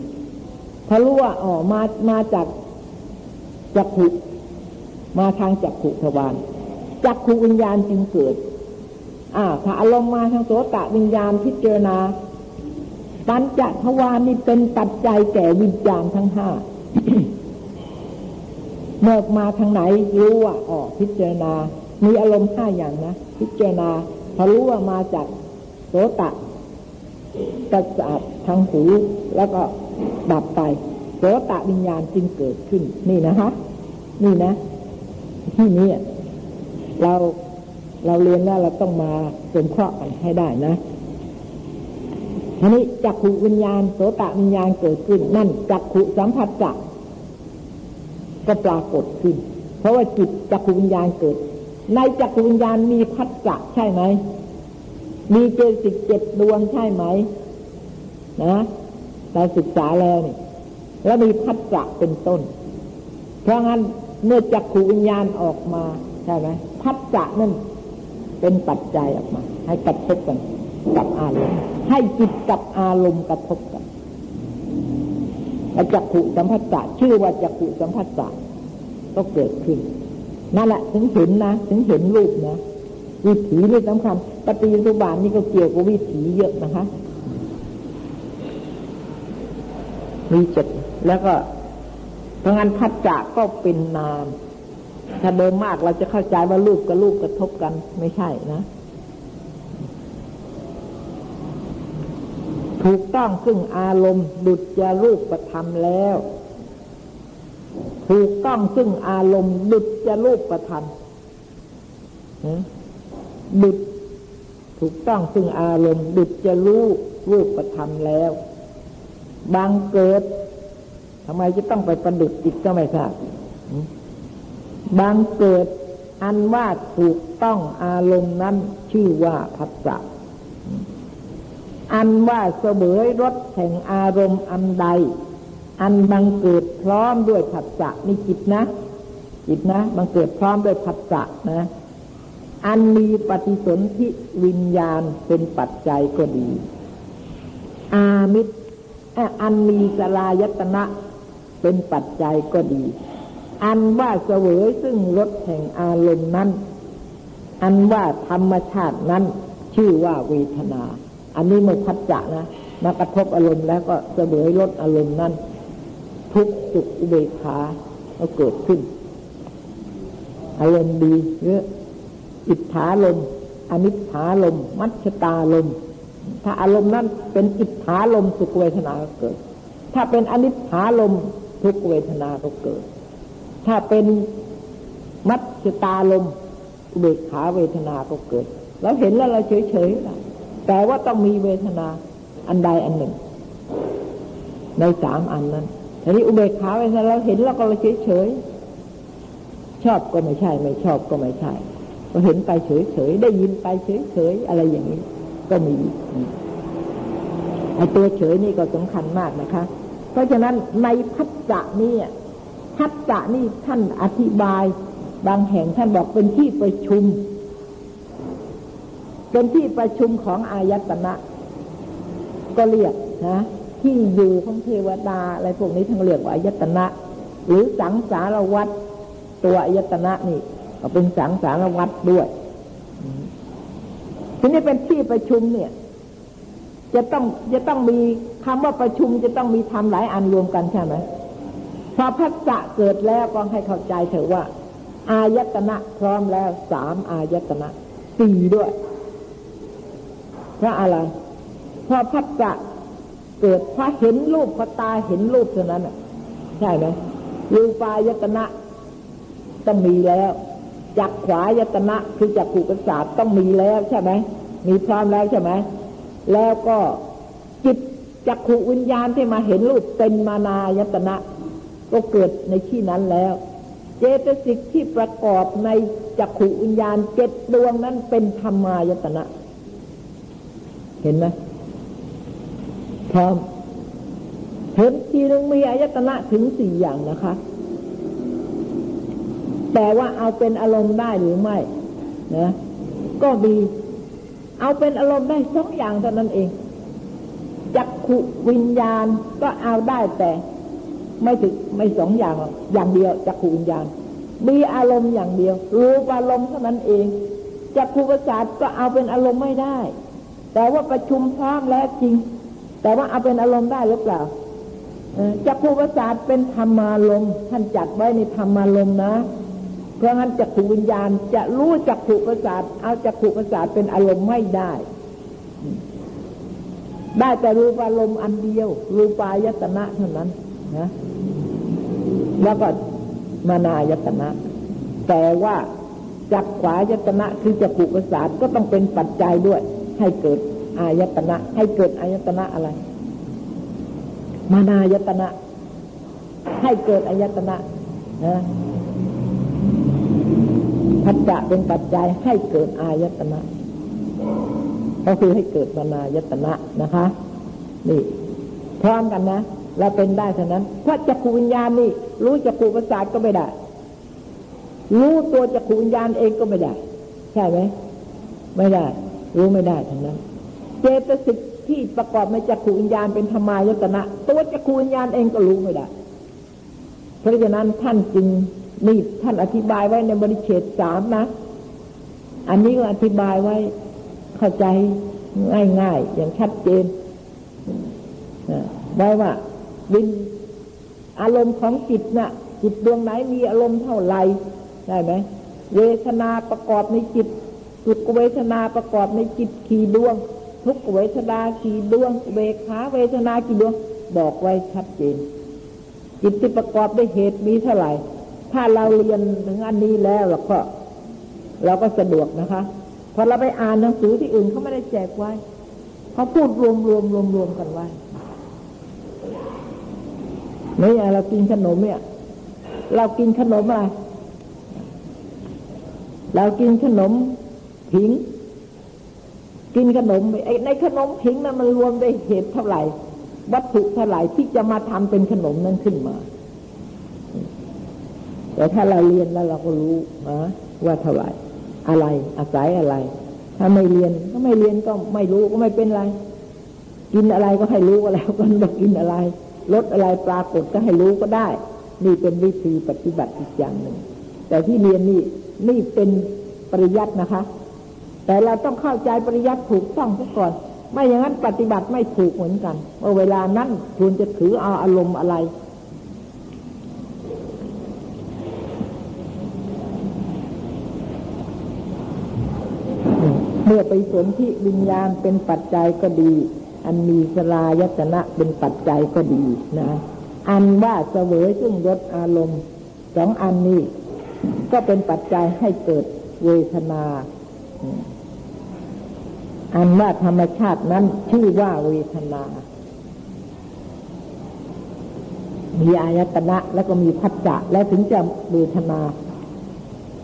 ถ้ารู้ว่าอ๋อมามาจากจักขุมาทางจักขุทวารจักขุวิญญาณจึงเกิดอ่าถ้าอารมณ์มาทางโสตะวิญญาณพิจารณาปัญจทวารนี่เป็นปัจจัยแก่วิญญาณทั้งห้า เมื่อมาทางไหนรู้ว่าอ๋อพิจารณา มีอารมณ์ห้าอย่างนะพิจารณาพอรู้ว่ามาจากโสตะประสาททางหูแล้วก็ดับไปโสตะวิญญาณจึงเกิดขึ้น นี่นะคะนี่นะ ที่นี้เราเราเรียนแล้วเราต้องมาเป็นเคราะห์กันให้ได้นะทีนี้จักขุวิญญาณโสตวิญญาณเกิดขึ้น นั่นจักขุสัมผัสจัก ก็ปรากฏขึ้น เพราะว่าจิตจักขุวิญญาณเกิด ในจักขุวิญญาณมีพัสจักใช่ไหม มีเจสิกเจ็ดดวงใช่ไหม นะเราศึกษาแล้วนี่แล้วมีพัสจักเป็นต้น เพราะงั้นเมื่อจักขุวิญญาณออกมาใช่ไหมพัสจักนั่นเป็นปัจจัยออกมา ให้กระทบกันกับอารมณ์ให้จิตกับอารมณ์กระทบกัน จักขุสัมผัสสะชื่อว่าจักขุสัมผัสสะก็เกิดขึ้นนั่นแหละถึงเห็นนะถึงเห็นรูปนะวิถีนี่สำคัญปฏิยุบานนี่ก็เกี่ยวกับวิถีเยอะนะคะมีเจิตแล้วก็เพราะงั้นพัจจะก็เป็นนาม ถ้าเดิมมากเราจะเข้าใจว่ารูปกับรูปกระทบกันไม่ใช่นะ ถูกต้องซึ่งอารมณ์ดุจจะรูปประทำแล้ว ถูกต้องซึ่งอารมณ์ดุจจะรูปประทำดุจถูกต้องซึ่งอารมณ์ดุจจะรู้รูปประทำแล้ว บางเกิดทำไมจะต้องไปประดุจอีกก็ไม่ทราบบางเกิดอันว่าถูกต้องอารมณ์นั้นชื่อว่าพัสสะ อันว่าเสวยรสแห่งอารมณ์อันใด อันบังเกิดพร้อมด้วยผัสสะนี่จิตนะ จิตนะบังเกิดพร้อมด้วยผัสสะนะ อันมีปฏิสนธิวิญญาณเป็นปัจจัยก็ดี อามิตรอันมีสลายตนะเป็นปัจจัยก็ดี อันว่าเสวยซึ่งรสแห่งอารมณ์นั้น อันว่าธรรมชาตินั้นชื่อว่าเวทนา อันนี้เมื่อพัจจะนะมากระทบอารมณ์แล้วก็เสวยลดอารมณ์นั้น ทุกสุขอุเบกขาก็เกิดขึ้น อารมณ์ดีหรืออิทธาลมอนิถาลม มัชตาลม ถ้าอารมณ์นั้นเป็นอิทธาลมสุขเวทนาก็เกิด ถ้าเป็นอนิถาลมทุกเวทนาก็เกิด ถ้าเป็นมัชตาลมอุเบกขาเวทนาก็เกิด เราเห็นแล้วเราเฉยๆ แต่ว่าต้องมีเวทนาอันใดอันหนึ่ง ในสามอันนั้นทีนี้อุเบกขาเวทนาเราเห็นแล้วก็เฉยเฉยชอบก็ไม่ใช่ ไม่ชอบก็ไม่ใช่ ก็เห็นไปเฉยเฉยได้ยินไปเฉยเฉยอะไรอย่างนี้ ก็มีไอตัวเฉยนี่ก็สำคัญมากนะคะ เพราะฉะนั้นในพัจจะนี่พัจจะนี่ท่านอธิบาย บางแห่งท่านบอกเป็นที่ประชุม เป็นที่ประชุมของอายตนะ ก็เรียกนะที่อยู่ของเทวดาอะไรพวกนี้ทั้งเรียกว่าอายตนะ หรือสังสารวัตตัวอายตนะนี่ก็เป็นสังสารวัตด้วย ทีนี้เป็นที่ประชุมเนี่ย จะต้องจะต้องมีคำว่าประชุมจะต้องมีทำหลายอันรวมกันใช่ไหมพอพัฒจะเกิดแล้วก็ให้เข้าใจเถอะว่า อายตนะพร้อมแล้วสามอายตนะสี่ด้วย เพราะอะไรเพราะพัฒจะเกิดพระเห็นรูปพระตาเห็นรูปเท่านั้นอะใช่ไหมรูปายตนะต้องมีแล้วจักขวายตนะคือจักขู่ประสาทต้องมีแล้วใช่ไหมมีพร้อมแล้วใช่ไหมแล้วก็จิตจักขูวิญญาณที่มาเห็นรูปเป็นมานายตนะ ก็เกิดในที่นั้นแล้ว เจตสิกที่ประกอบในจักขูวิญญาณเจ็ดดวงนั้นเป็นธรรมายตนะ เห็นไหมพร้อมเห็นทีนึงมีอายตนะถึงสี่อย่างนะคะ แต่ว่าเอาเป็นอารมณ์ได้หรือไม่นะก็ดีเอาเป็นอารมณ์ได้สองอย่างเท่านั้นเองจักขุวิญญาณก็เอาได้แต่ไม่ถึงไม่สองอย่างอกอย่างเดียวจักขุวิญญาณ มีอารมณ์อย่างเดียว รูปอารมณ์เท่านั้นเองจักขุประสาทก็เอาเป็นอารมณ์ไม่ได้ แต่ว่าประชุมพร้อมแล้วจริง แต่ว่าเอาเป็นอารมณ์ได้หรือเปล่าจักรภูประสาเป็นธรรมารมท่านจัดไว้ในธรรมารมนะ เพราะงั้นจักรภูวิญญาณจะรู้จักรภูประสาทเอาจักรภูประสาทเป็นอารมณ์ไม่ได้ ได้แต่รูปอารมณ์อันเดียว รูปายตนะเท่านั้นนะแล้วก็มานายตนะ แต่ว่าจักขวายตนะคือจักขุประสาทก็ต้องเป็นปัจจัยด้วย ให้เกิดอายตนะ ให้เกิดอายตนะอะไร มานายตนะ ให้เกิดอายตนะนะพัจจะเป็นปัจจัยให้เกิดอายตนะก็คือให้เกิดมานายตนะนะคะ นี่ พร้อมกันนะเราเป็นได้เท่านั้นเพราะจักรวิญญาณนี่ รู้จักรประสาทก็ไม่ได้ รู้ตัวจักรวิญญาณเองก็ไม่ได้ ใช่ไหมไม่ได้ รู้ไม่ได้ทั้งนั้น เจตสิกที่ประกอบในจักรวิญญาณเป็นธรรมายตนะ ตัวจักรวิญญาณเองก็รู้ไม่ได้ เพราะฉะนั้นท่านจึงนี่ท่านอธิบายไว้ในบริเชตสามนะ อันนี้ก็อธิบายไว้เข้าใจง่ายๆ อย่างชัดเจนไว้ว่าวินอารมณ์ของจิตนะ่ะจิตดวงไหนมีอารมณ์เท่าไหร่ได้ไหมเวทนาประกอบในจิต สุขเวทนาประกอบในจิตขีดวง ทุกเวทนาขีดวง เวขาเวทนาขีดวง บอกไว้ชัดเจน จิตที่ประกอบด้วยเหตุมีเท่าไหร่ ถ้าเราเรียนถึงอันนี้แล้วเราก็เราก็สะดวกนะคะพอเราไปอ่านหนังสือที่อื่นเขาไม่ได้แจกไว้เขาพูดรวมรวมรวมรวมกันไว้นี่เรากินขนมเนี่ย เรากินขนมอะไร เรากินขนม ผิง กินขนมในขนมผิงนั้นมันรวมได้เหตุเท่าไหร่ วัตถุเท่าไหร่ที่จะมาทำเป็นขนมนั้นขึ้นมา แต่ถ้าเราเรียนแล้วเราก็รู้นะว่าเท่าไหร่อะไรอาศัยอะไร ถ้าไม่เรียนก็ไม่เรียนก็ไม่รู้ก็ไม่เป็นไร กินอะไรก็ให้รู้ก็แล้วกันว่ากินอะไรลดอะไรปรากฏก็ให้รู้ก็ได้ นี่เป็นวิธีปฏิบัติอีกอย่างหนึ่งแต่ที่เรียนนี่นี่เป็นปริยัตินะคะ แต่เราต้องเข้าใจปริยัติถูกต้องซะก่อน ไม่อย่างนั้นปฏิบัติไม่ถูกเหมือนกันว่าเวลานั้นควรจะถือเอาอารมณ์อะไรเมื่อไปสนที่วิญญาณเป็นปัจจัยก็ดี อันมีสลายตนะเป็นปัจจัยก็ดีนะ อันว่าเสวยซึ่งรสอารมณ์สองอันนี้ ก็เป็นปัจจัยให้เกิดเวทนา อันว่าธรรมชาตินั้นชื่อว่าเวทนา มีอายตนะแล้วก็มีพัจจะแล้วถึงจะเวทนา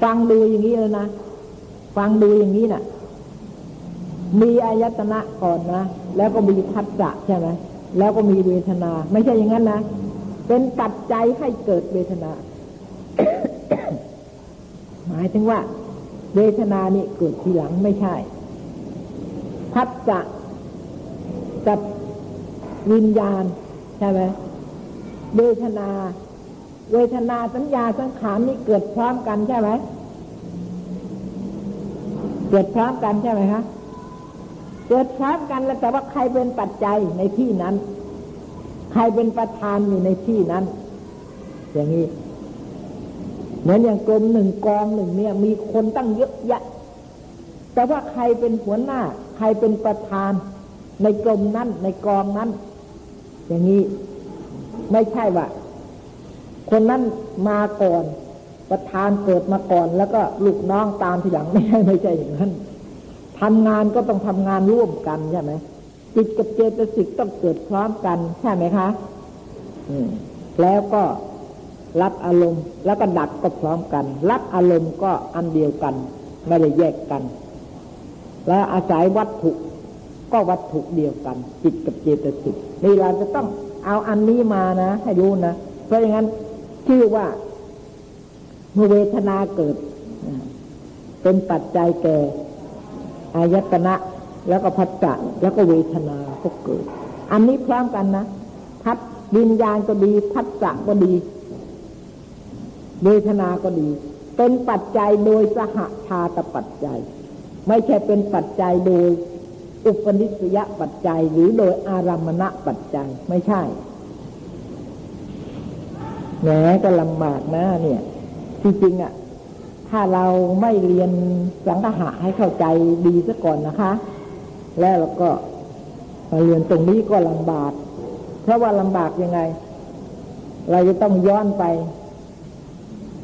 ฟังดูอย่างนี้เลยนะ ฟังดูอย่างนี้นะ่ะ มีอายตนะก่อนนะ แล้วก็มีพัฒจะใช่ไหมแล้วก็มีเวทนา ไม่ใช่อย่างนั้นนะ เป็นปัจจัยให้เกิดเวทนา หมายถึงว่า เวทนานี่เกิดทีหลังไม่ใช่ พัฒจะกับวิญญาณใช่ไหมเวทนา เวทนาสัญญาสังขารนี่เกิดพร้อมกันใช่ไหมเกิดพร้อมกันใช่ไหมคะเกิดพร้อมกันแล้วแต่ว่าใครเป็นปัจจัยในที่นั้น ใครเป็นประธานอยู่ในที่นั้น อย่างนี้เหมือนอย่างกรมหนึ่งกองหนึ่งเนี่ย มีคนตั้งเยอะแยะแต่ว่าใครเป็นหัวหน้า รเป็นประธาน ในกรมนั้น ในกองนั้น อย่างนี้ไม่ใช่ว่า คนนั้นมาก่อน ประธานเกิดมาก่อน แล้วก็ลูกน้องตามทีหลังไม่ใช่ไม่ใช่อย่างนั้นทำงานก็ต้องทำงานร่วมกันใช่ไหมจิตกับเจตสิกต้องเกิดพร้อมกันใช่ไหมคะแล้วก็รับอารมณ์แล้วก็ดับก็พร้อมกัน รับอารมณ์ก็อันเดียวกัน ไม่ได้แยกกัน แล้วอาศัยวัตถุก็วัตถุเดียวกัน จิตกับเจตสิกนี่เราจะต้องเอาอันนี้มานะ ให้รู้นะ เพราะอย่างนั้นชื่อว่าเมื่อเวทนาเกิด เป็นปัจจัยแก่อายตนะ แล้วก็พัจจะแล้วก็เวทนาก็เกิด อันนี้พร้อมกันนะพัดวิญญาณก็ดีพัจจะก็ดี เวทนาก็ดี เป็นปัจจัยโดยสหชาตปัจจัย ไม่ใช่เป็นปัจจัยโดย อุปนิสยปัจจัย หรือโดยอารามณะปัจจัยไม่ใช่แหมก็ลำบากนะเนี่ย ที่จริงอะ่ะ ถ้าเราไม่เรียนสังหะให้เข้าใจดีซะก่อนนะคะ แล้วเราก็มาเรียนตรงนี้ก็ลำบาก เพราะว่าลำบากยังไง เราจะต้องย้อนไป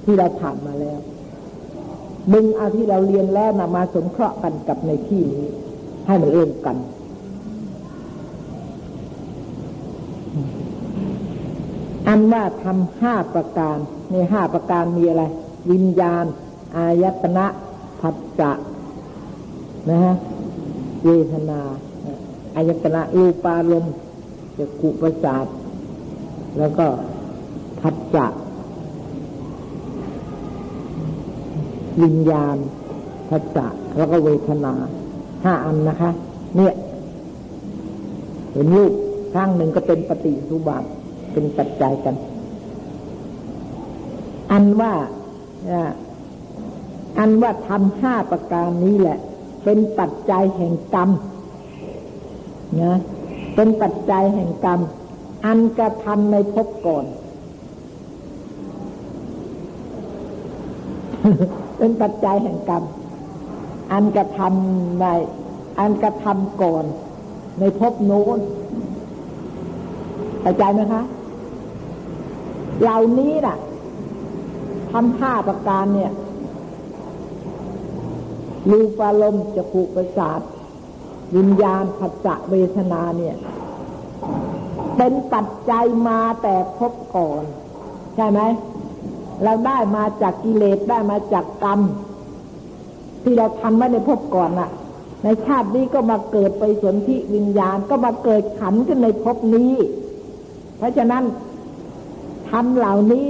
ที่เราผ่านมาแล้ว ดึงเอาที่เราเรียนแล้วนะมาสงเคราะห์กันกับในที่นี้ ให้มันเริ่มกัน อันว่าทำห้าประการในห้าประการมีอะไร วิญญาณ อายตนะผัสสะนะฮะเวทนาอายตนะรูปารมณ์จะกุประสาทแล้วก็ผัสสะ วิญญาณผัสสะแล้วก็เวทนาห้าอันนะคะ เนี่ย เห็นรูปข้างหนึ่งก็เป็นปฏิสุบาทเป็นปัจจัยกัน อันว่าอันว่าทำห้าประการนี้แหละ เป็นปัจจัยแห่งกรรมนะเป็นปัจจัยแห่งกรรม อันกระทำในภพก่อน เป็นปัจจัยแห่งกรรม อันกระทำในอันกระทำก่อน ในภพโน้นเข้าใจไหมคะ เหล่านี้น่ะทำห้าประการเนี่ยรูปารมณ์จะผูกประสาทวิญญาณผัสสะเวทนาเนี่ย เป็นปัจจัยมาแต่พบก่อน ใช่ไหม เราได้มาจากกิเลสได้มาจากกรรม ที่เราทำไว้ในภพก่อนน่ะ ในชาตินี้ก็มาเกิดไปสนธิวิญญาณก็มาเกิดขันขึ้นในภพนี้ เพราะฉะนั้นทำเหล่านี้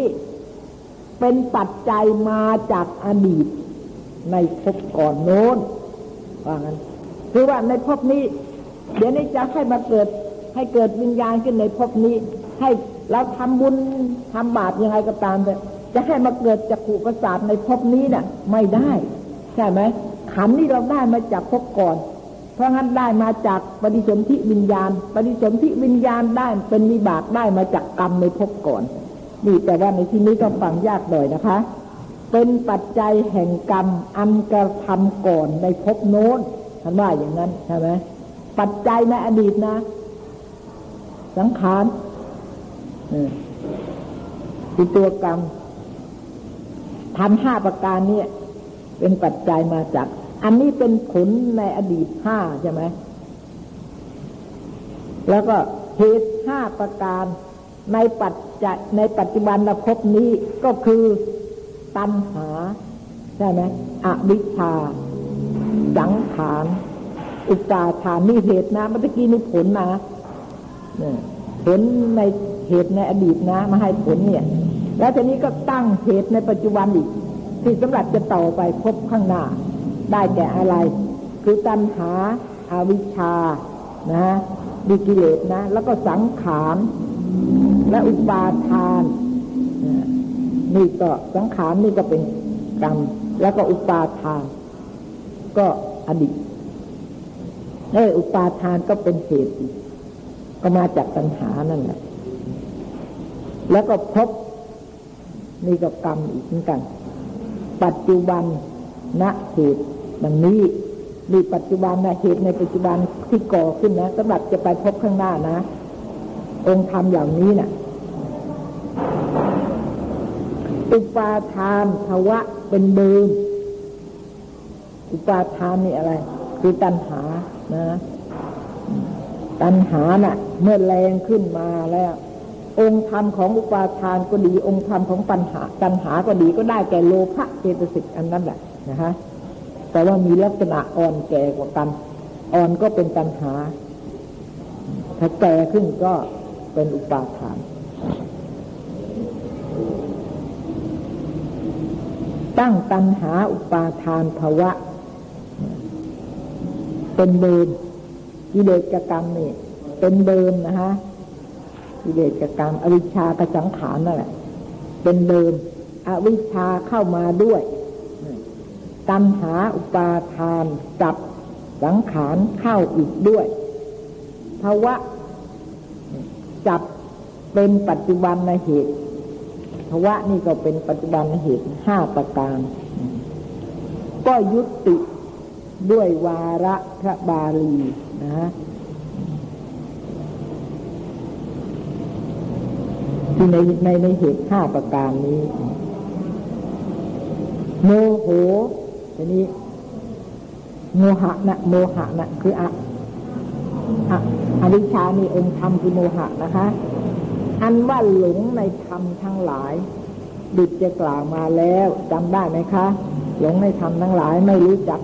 เป็นปัจจัยมาจากอดีต ในภพก่อนโน้นว่างั้นคือว่าในภพนี้ เดี๋ยวนี้จะให้มาเกิดให้เกิดวิญญาณขึ้นในภพนี้ ให้เราทำบุญทำบาปยังไงก็ตามแต่ จะให้มาเกิดจากขู่ประสาทในภพนี้น่ะ ไม่ได้ ใช่ไหมขันนี้เราได้มาจากภพก่อน เพราะงั้นได้มาจากปฏิสนธิวิญญาณ ปฏิสนธิวิญญาณได้เป็นวิบากได้มาจากกรรมในภพก่อน นี่แต่ว่าในที่นี้ก็ฟังยากหน่อยนะคะ เป็นปัจจัยแห่งกรรมอันกระทำก่อนในภพโน้นท่านว่าอย่างนั้นใช่ไหมปัจจัยในอดีตนะ สังขารคือตัวกรรม ทำห้าประการนี้เป็นปัจจัยมาจาก อันนี้เป็นผลในอดีตห้าใช่ไหม แล้วก็เหตุห้าประการในปัจจัยในปัจจุบันภพนี้ก็คือตัณหา ใช่ไหมอวิชชา สังขาร อุปาทานนี่เหตุนะเมื่อกี้นี่ผลนะผลในเหตุในอดีตนะ มาให้ผลเนี่ย แล้วทีนี้ก็ตั้งเหตุในปัจจุบันอีก ที่สำหรับจะต่อไปพบข้างหน้า ได้แก่อะไร คือตัณหาอาวิชชานะดิกิเลสนะ แล้วก็สังขาร และอุปาทาน นี่ก็สังขารนี่ก็เป็นกรรม แล้วก็อุปาทาน ก็อดีตเอออุปาทานก็เป็นเหตุ ก็มาจากปัญหานั่นแหละแล้วก็พบ นี่ก็กรรมอีกเหมือนกัน ปัจจุบันณเหตุดังนี้มีปัจจุบันนะเหตุในปัจจุบันที่ก่อขึ้นนะสำหรับจะไปพบข้างหน้านะ องค์ธรรมเหล่านี้นะ่ะ อุปาทานภาวะเป็นเดิมอุปาทานนี่อะไร คือตัณหานะ ตัณหาน่ะ เมื่อแรงขึ้นมาแล้ว องค์ธรรมของอุปาทานก็ดี องค์ธรรมของปัญหาตัณหาก็ดีก็ได้แก่โลภะเจตสิกอันนั้นแหละนะฮะแต่ว่ามีลักษณะอ่อนแก่กว่ากันอ่อนก็เป็นตัณหา ถ้าแก่ขึ้นก็เป็นอุปาทานตั้งตัณหาอุปาทานภาวะ เป็นเดิมกิเลสกรรมนี่เป็นเดิมนะฮะ กิเลสกกรรมอวิชชากสังขารนั่นแหละเป็นเดิม อวิชชาเข้ามาด้วยตัณหาอุปาทานจับสังขารเข้าอีกด้วยภาวะจับเป็นปัจจุบันนเหตุภาวะนี่ก็เป็นปัจจุบันในเหตุห้าประการ ก็ยุติด้วยวาระพระบาลีนะ ที่ในในในเหตุห้าประการนี้ โมโหทีนี้ โมหะนะโมหะนะคืออะอะอวิชานี่องค์ธรรมคือโมหะนะคะ อันว่าหลงในธรรมทั้งหลายดุจจะกล่าวมาแล้วจำได้ไหมคะ หลงในธรรมทั้งหลายไม่รู้จัก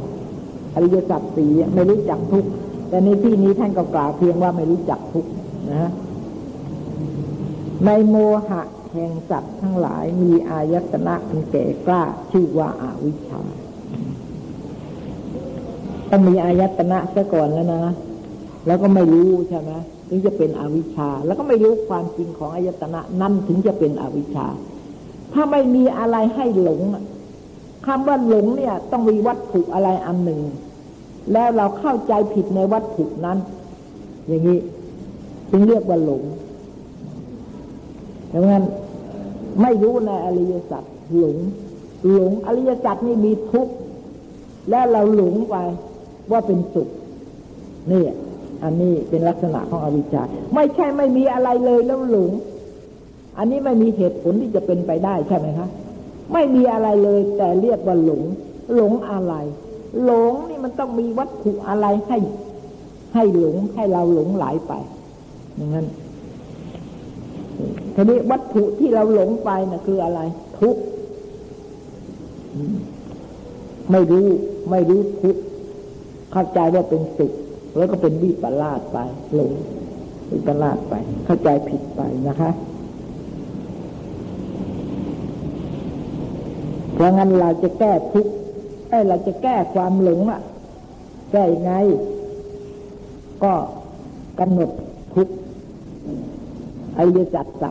อริยสัจสี่ไม่รู้จักทุกแต่ในที่นี้ท่านก็กล่าวเพียงว่าไม่รู้จักทุกนะฮะ ในโมหะแห่งสัตว์ทั้งหลายมีอายตนะอันแก่กล้าชื่อว่าอาวิชชาต้องมีอายตนะซะก่อนแล้วนะ แล้วก็ไม่รู้ใช่ไหมถึงจะเป็นอวิชชา แล้วก็ไม่รู้ความจริงของอายตนะนั่นถึงจะเป็นอวิชชา ถ้าไม่มีอะไรให้หลงคำว่าหลงเนี่ย ต้องมีวัตถุอะไรอันหนึ่ง แล้วเราเข้าใจผิดในวัตถุนั้น อย่างนี้จึงเรียกว่าหลง ดังนั้นไม่รู้ในอริยสัจหลงหลงอริยสัจนี่มีทุกข์แล้วเราหลงไปว่าเป็นสุขนี่อันนี้เป็นลักษณะของอวิชชา ไม่ใช่ไม่มีอะไรเลยแล้วหลง อันนี้ไม่มีเหตุผลที่จะเป็นไปได้ใช่ไหมคะไม่มีอะไรเลย แต่เรียกว่าหลง หลงอะไร หลงนี่มันต้องมีวัตถุอะไรให้ ให้หลงให้เราหลงไหลไปอย่างนั้น ทีนี้วัตถุที่เราหลงไปนะ่ะ คืออะไร ทุกข์ไม่รู้ไม่รู้ทุกข์เข้าใจว่าเป็นสุขแล้วก็เป็นวิปลาสไป หลงวิปลาสไป เข้าใจผิดไปนะคะเพราะงั้นเราจะแก้ทุกข์ไอ้เราจะแก้ความหลงอะแก้ยังไง ก็กำหนด ทุกข์อริยสัจสั